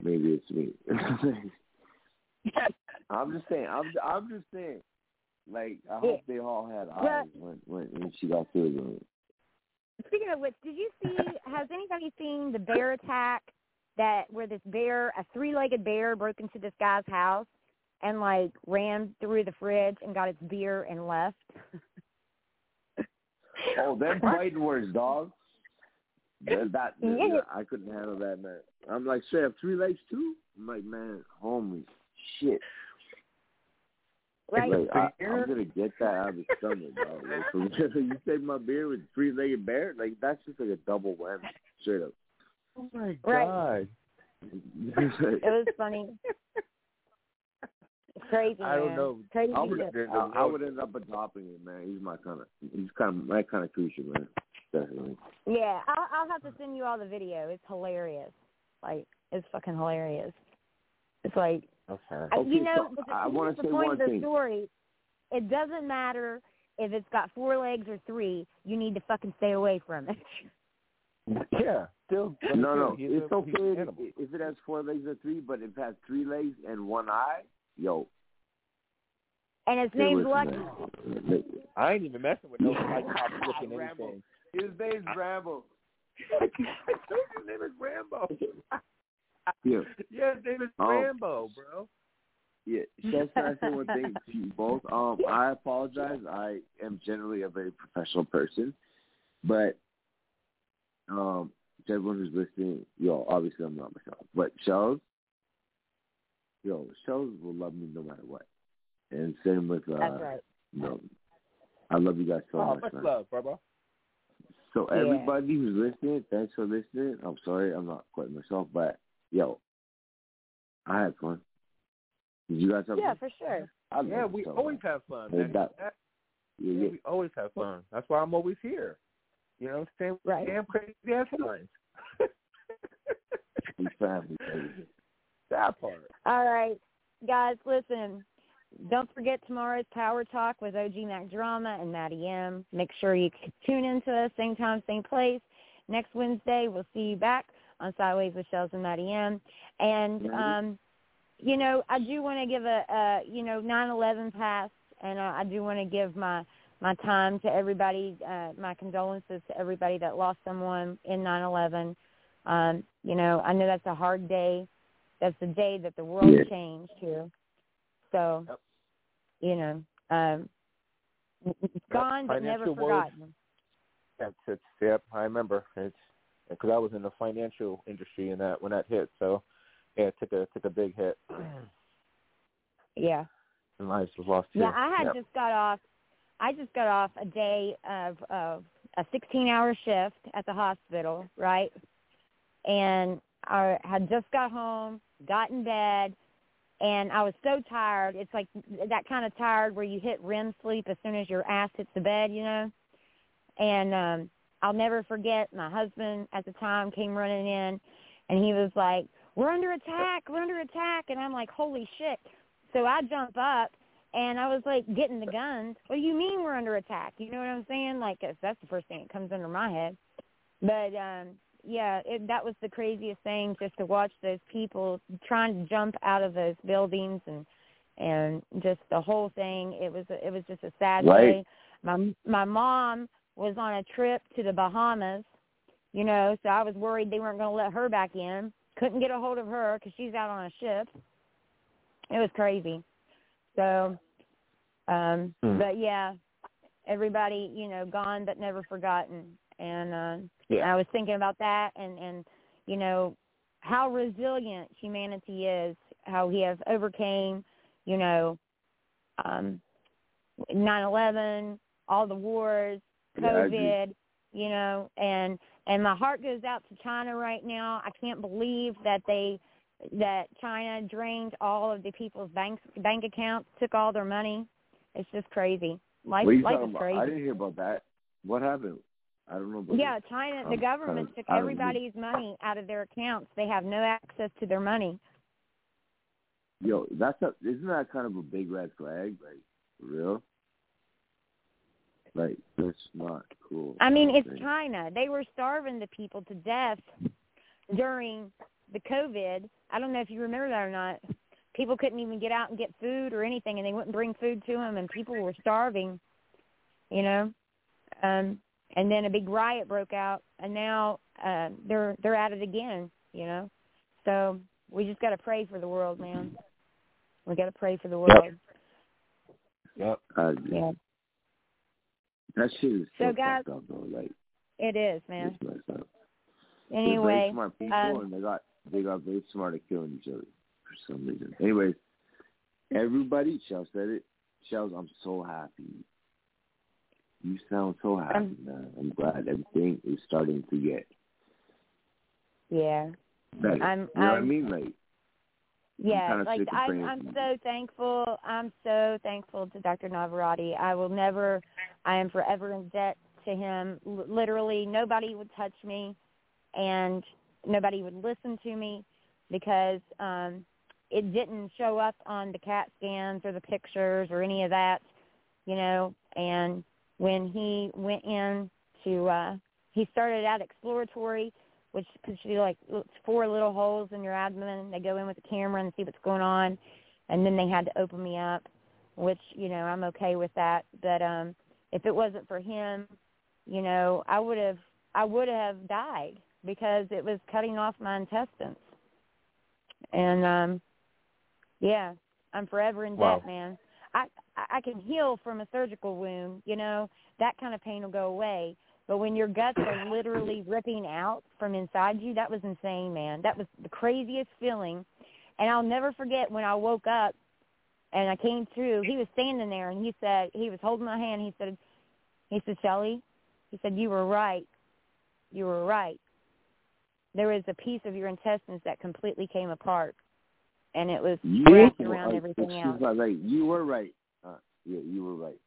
maybe it's me. I'm just saying. I'm I'm just saying. Like I hope they all had eyes when when, when she got through doing it. Speaking of which, did you see? Has anybody seen the bear attack? That where this bear, a three-legged bear, broke into this guy's house and like ran through the fridge and got its beer and left. Oh, them fighting words, dog. That, that Yeah. I couldn't handle that, man. I'm like, up three legs too. I'm like, man, homie, shit. Right. Like, I, I'm gonna get that out of the stomach, dog. Like, for real, you take my beer with three legged bear, like that's just like a double whammy, straight up. Oh my Right. God! It was funny. Crazy. I don't know. Crazy. I would. I, I would end up adopting it, man. He's my kind of, he's kind of my kind of creature, man. Definitely. Yeah, I'll, I'll have to send you all the video. It's hilarious. Like it's fucking hilarious. It's like Okay. I- Okay, you know, so the, I wanna say point one of the thing. story. It doesn't matter if it's got four legs or three. You need to fucking stay away from it. Yeah. Still. No, no, it's a- okay if, it has four legs or three, but if it has three legs and one eye, yo. And his hey, name's Lucky. man. I ain't even messing with no like pop looking Rambo. anything. His name's Rambo. I told you his name is Rambo. Yeah, Yeah, his name is Oh. Rambo, bro. yeah. Chef, can I say one thing to you both? Um, I apologize. I am generally a very professional person, but um, to everyone who's listening, yo, obviously I'm not myself, but Shellz, yo, Shellz will love me no matter what. And same with uh, That's right. you know, I love you guys so oh, much, much man. love, brother. So Yeah. everybody who's listening, thanks for listening. I'm sorry, I'm not quite myself, but yo, I had fun. Did you guys have Yeah, fun? Yeah, for sure. I Yeah, we so always have fun. Man. that- That- Yeah, yeah, yeah. we always have fun. That's why I'm always here. You know what I'm saying? Right. Damn crazy ass headlines. We family, baby. That part. All right, guys, listen. Don't forget tomorrow's Power Talk with OG Mack Drama and Matty M. Make sure you c- tune into us same time, same place. Next Wednesday, we'll see you back on Sidewayz with Shellz and Matty M. And Matty. um, you know, I do want to give a, a you know 9/11 passed, and uh, I do want to give my my time to everybody, uh, my condolences to everybody that lost someone in 9/11. Um, you know, I know that's a hard day. That's the day that the world Yeah. changed here. So, Yep. you know, um, it's gone but never Financial forgotten. That's it's yep. I remember it's because I was in the financial industry and that when that hit. So Yeah, it took a took a big hit. Yeah. And lives was lost too. Yeah, I had Yep. just got off. I just got off a day of of a 16-hour shift at the hospital, right? And I had just got home, got in bed, and I was so tired. It's like that kind of tired where you hit REM sleep as soon as your ass hits the bed, you know. And um I'll never forget. My husband at the time came running in, and he was like, "We're under attack! We're under attack!" And I'm like, "Holy shit!" So I jump up and I was like getting the guns. What do you mean we're under attack? You know what I'm saying? Like that's the first thing that comes under my head. But um yeah, it, that was the craziest thing just to watch those people trying to jump out of those buildings and and just the whole thing. It was it was just a sad Right. day. My my mom was on a trip to the Bahamas, you know, so I was worried they weren't going to let her back in. Couldn't get a hold of her because she's out on a ship. It was crazy. So, um, Hmm. but yeah, everybody, you know, gone but never forgotten. And uh, Yeah. I was thinking about that, and and you know how resilient humanity is, how we have overcame, you know, um, 9/11, all the wars, Yeah, COVID, you know, and and my heart goes out to China right now. I can't believe that they that China drained all of the people's bank bank accounts, took all their money. It's just crazy. Life what are you life is about? crazy. I didn't hear about that. What happened? I don't know Yeah. China, I'm the government of took out of the everybody's money out of their accounts. They have no access to their money. Yo, that's a isn't that kind of a big red flag? Like for real? Like that's not cool. I mean, it's. China. They were starving the people to death during the COVID. I don't know if you remember that or not. People couldn't even get out and get food or anything, and they wouldn't bring food to them, and people were starving. You know, um, and then a big riot broke out, and now uh, they're they're at it again. You know, so we just got to pray for the world, man. We got to pray for the world. Yep. I, Yeah, that shit is so, So, guys- fucked up though. Like it is, man. it's. Anyway, very smart people, um, and they got they got very smart at killing each other for some reason. Anyways, everybody, Shell said it. Shellz, I'm so happy. You sound so happy, Um, man. I'm glad everything is starting to get yeah. better. I'm- you know what I mean? Like, Yeah, like I'm I'm so thankful. I'm so thankful to Dr. Navarrete. I will never I am forever in debt to him. L- literally nobody would touch me and nobody would listen to me because um it didn't show up on the CAT scans or the pictures or any of that, you know, and when he went in to uh he started out exploratory which could be like four little holes in your abdomen. They go in with a camera and see what's going on, and then they had to open me up, which you know I'm okay with that. But um, if it wasn't for him, you know I would have I would have died because it was cutting off my intestines. And um, yeah, I'm forever in Wow. debt, man. I I can heal from a surgical wound, you know that kind of pain will go away. But when your guts are literally ripping out from inside you, that was insane, man. That was the craziest feeling. And I'll never forget when I woke up and I came through, he was standing there and he said, he was holding my hand. He said, he said, Shelly, he said, you were right. You were right. There was a piece of your intestines that completely came apart. And it was wrapped around everything else. like, you were right. Uh, yeah, you were right.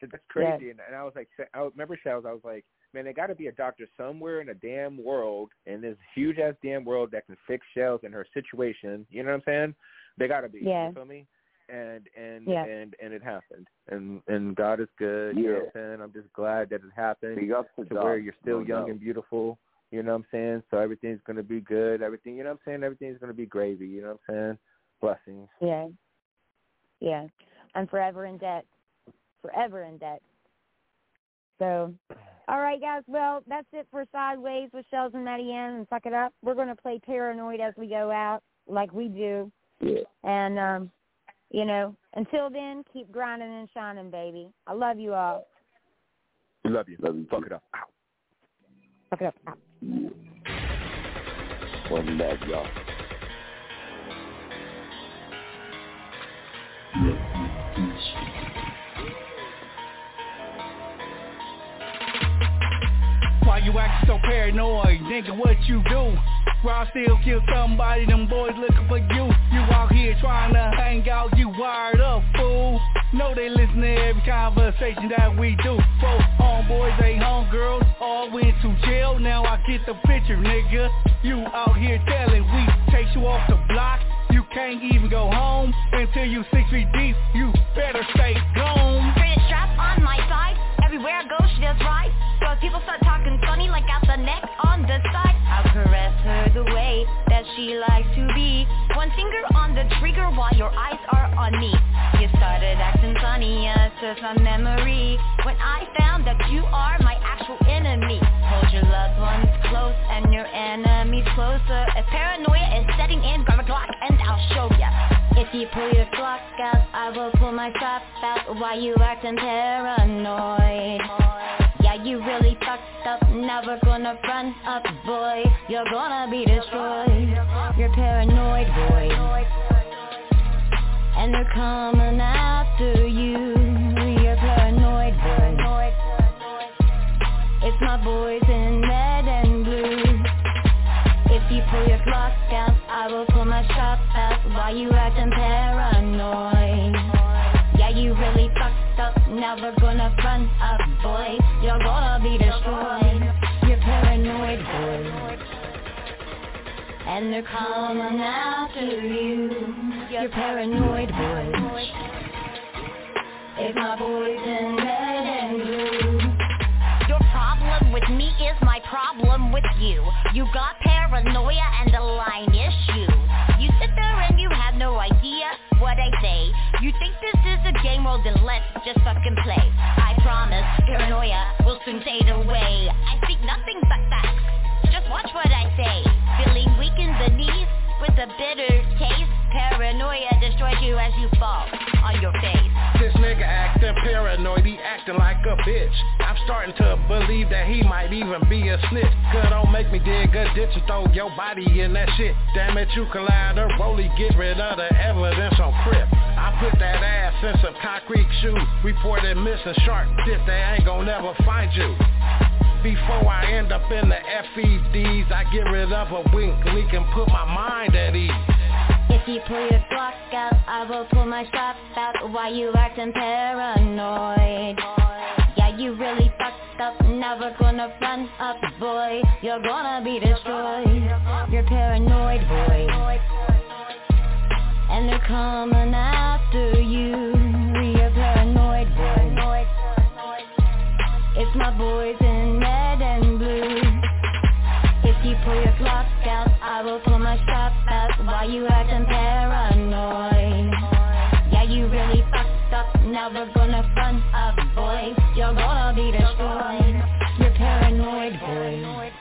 That's crazy. And, and I was like, I remember Shellz. I was like, man, there got to be a doctor somewhere in a damn world, in this huge ass damn world that can fix Shellz in her situation. You know what I'm saying? They got to be. Yeah. You feel me? And and Yeah. and and it happened. And and God is good. You know what I'm saying? I'm just glad that it happened. Big up to to Doc, where you're still no young doubt. and beautiful. You know what I'm saying? So everything's gonna be good. Everything. You know what I'm saying? Everything's gonna be gravy. You know what I'm saying? Blessings. Yeah. Yeah. I'm forever in debt forever in debt. So, all right, guys. Well, that's it for Sidewayz with Shellz and Matty M and Suck It Up. We're going to play Paranoid as we go out, like we do. Yeah. And, um, you know, until then, keep grinding and shining, baby. I love you all. We love you. Love you. Fuck it up. Ow. Fuck it up. Ow. One back, y'all. Why you acting so paranoid? Nigga, what you do? Raw still kill somebody, them boys looking for you. You out here trying to hang out, you wired up, fool. Know they listen to every conversation that we do. Both homeboys, they homegirls, all went to jail. Now I get the picture, nigga. You out here telling we chase you off the block. You can't even go home until you six feet deep. You better stay gone. Pretty strap on my side. Everywhere I go, she does right. If people start talking funny like out the neck on the side, I'll caress her the way that she likes to be. One finger on the trigger while your eyes are on me. You started acting funny, yes, it's a memory. When I found that you are my actual enemy. Hold your loved ones close and your enemies closer. If paranoia is setting in, grab a Glock and I'll show ya. If you pull your Glock out, I will pull my strap out. Why you acting paranoid? Yeah, you really fucked up. Never gonna run up, boy. You're gonna be destroyed. You're paranoid, boy. And they're coming after you. You're paranoid, boy. It's my boys in red and blue. If you pull your Glock out, I will pull my strap out. Why you acting we're gonna run up, boy. You're gonna be destroyed. You're paranoid, boy. And they're coming after you. You're paranoid, boy. It's my boys in red and blue. Your problem with me is my problem with you. You got paranoia and a line issue. You think this is a game, well then let's just fucking play. I promise, paranoia will soon fade away. I speak nothing but facts. Just watch what I say. Feeling weak in the knees with a bitter taste. Paranoia destroys you as you fall on your face. This nigga acting paranoid, he acting like a bitch. I'm starting to believe that he might even be a snitch. Cause don't make me dig a ditch and throw your body in that shit. Damn it, you lie Rolly, get rid of the evidence on Crip. I put that ass in some concrete shoes. Reported missing shark tip, they ain't gon' never find you. Before I end up in the FEDs, I get rid of a wink leak and put my mind at ease. If you pull your Glock out, I will pull my strap out. Why you acting paranoid? Yeah, you really fucked up. Never gonna run up, boy. You're gonna be destroyed. You're paranoid, boy. And they're coming after you. You're paranoid, boy. It's my boys in strap out. Why you acting paranoid? Yeah, you really fucked up. Now we're gonna run up, boy. You're gonna be destroyed. You're paranoid, boy.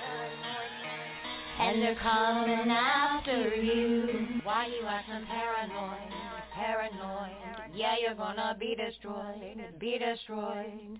And they're coming after you. Why you acting paranoid? Paranoid. Yeah, you're gonna be destroyed. Be destroyed.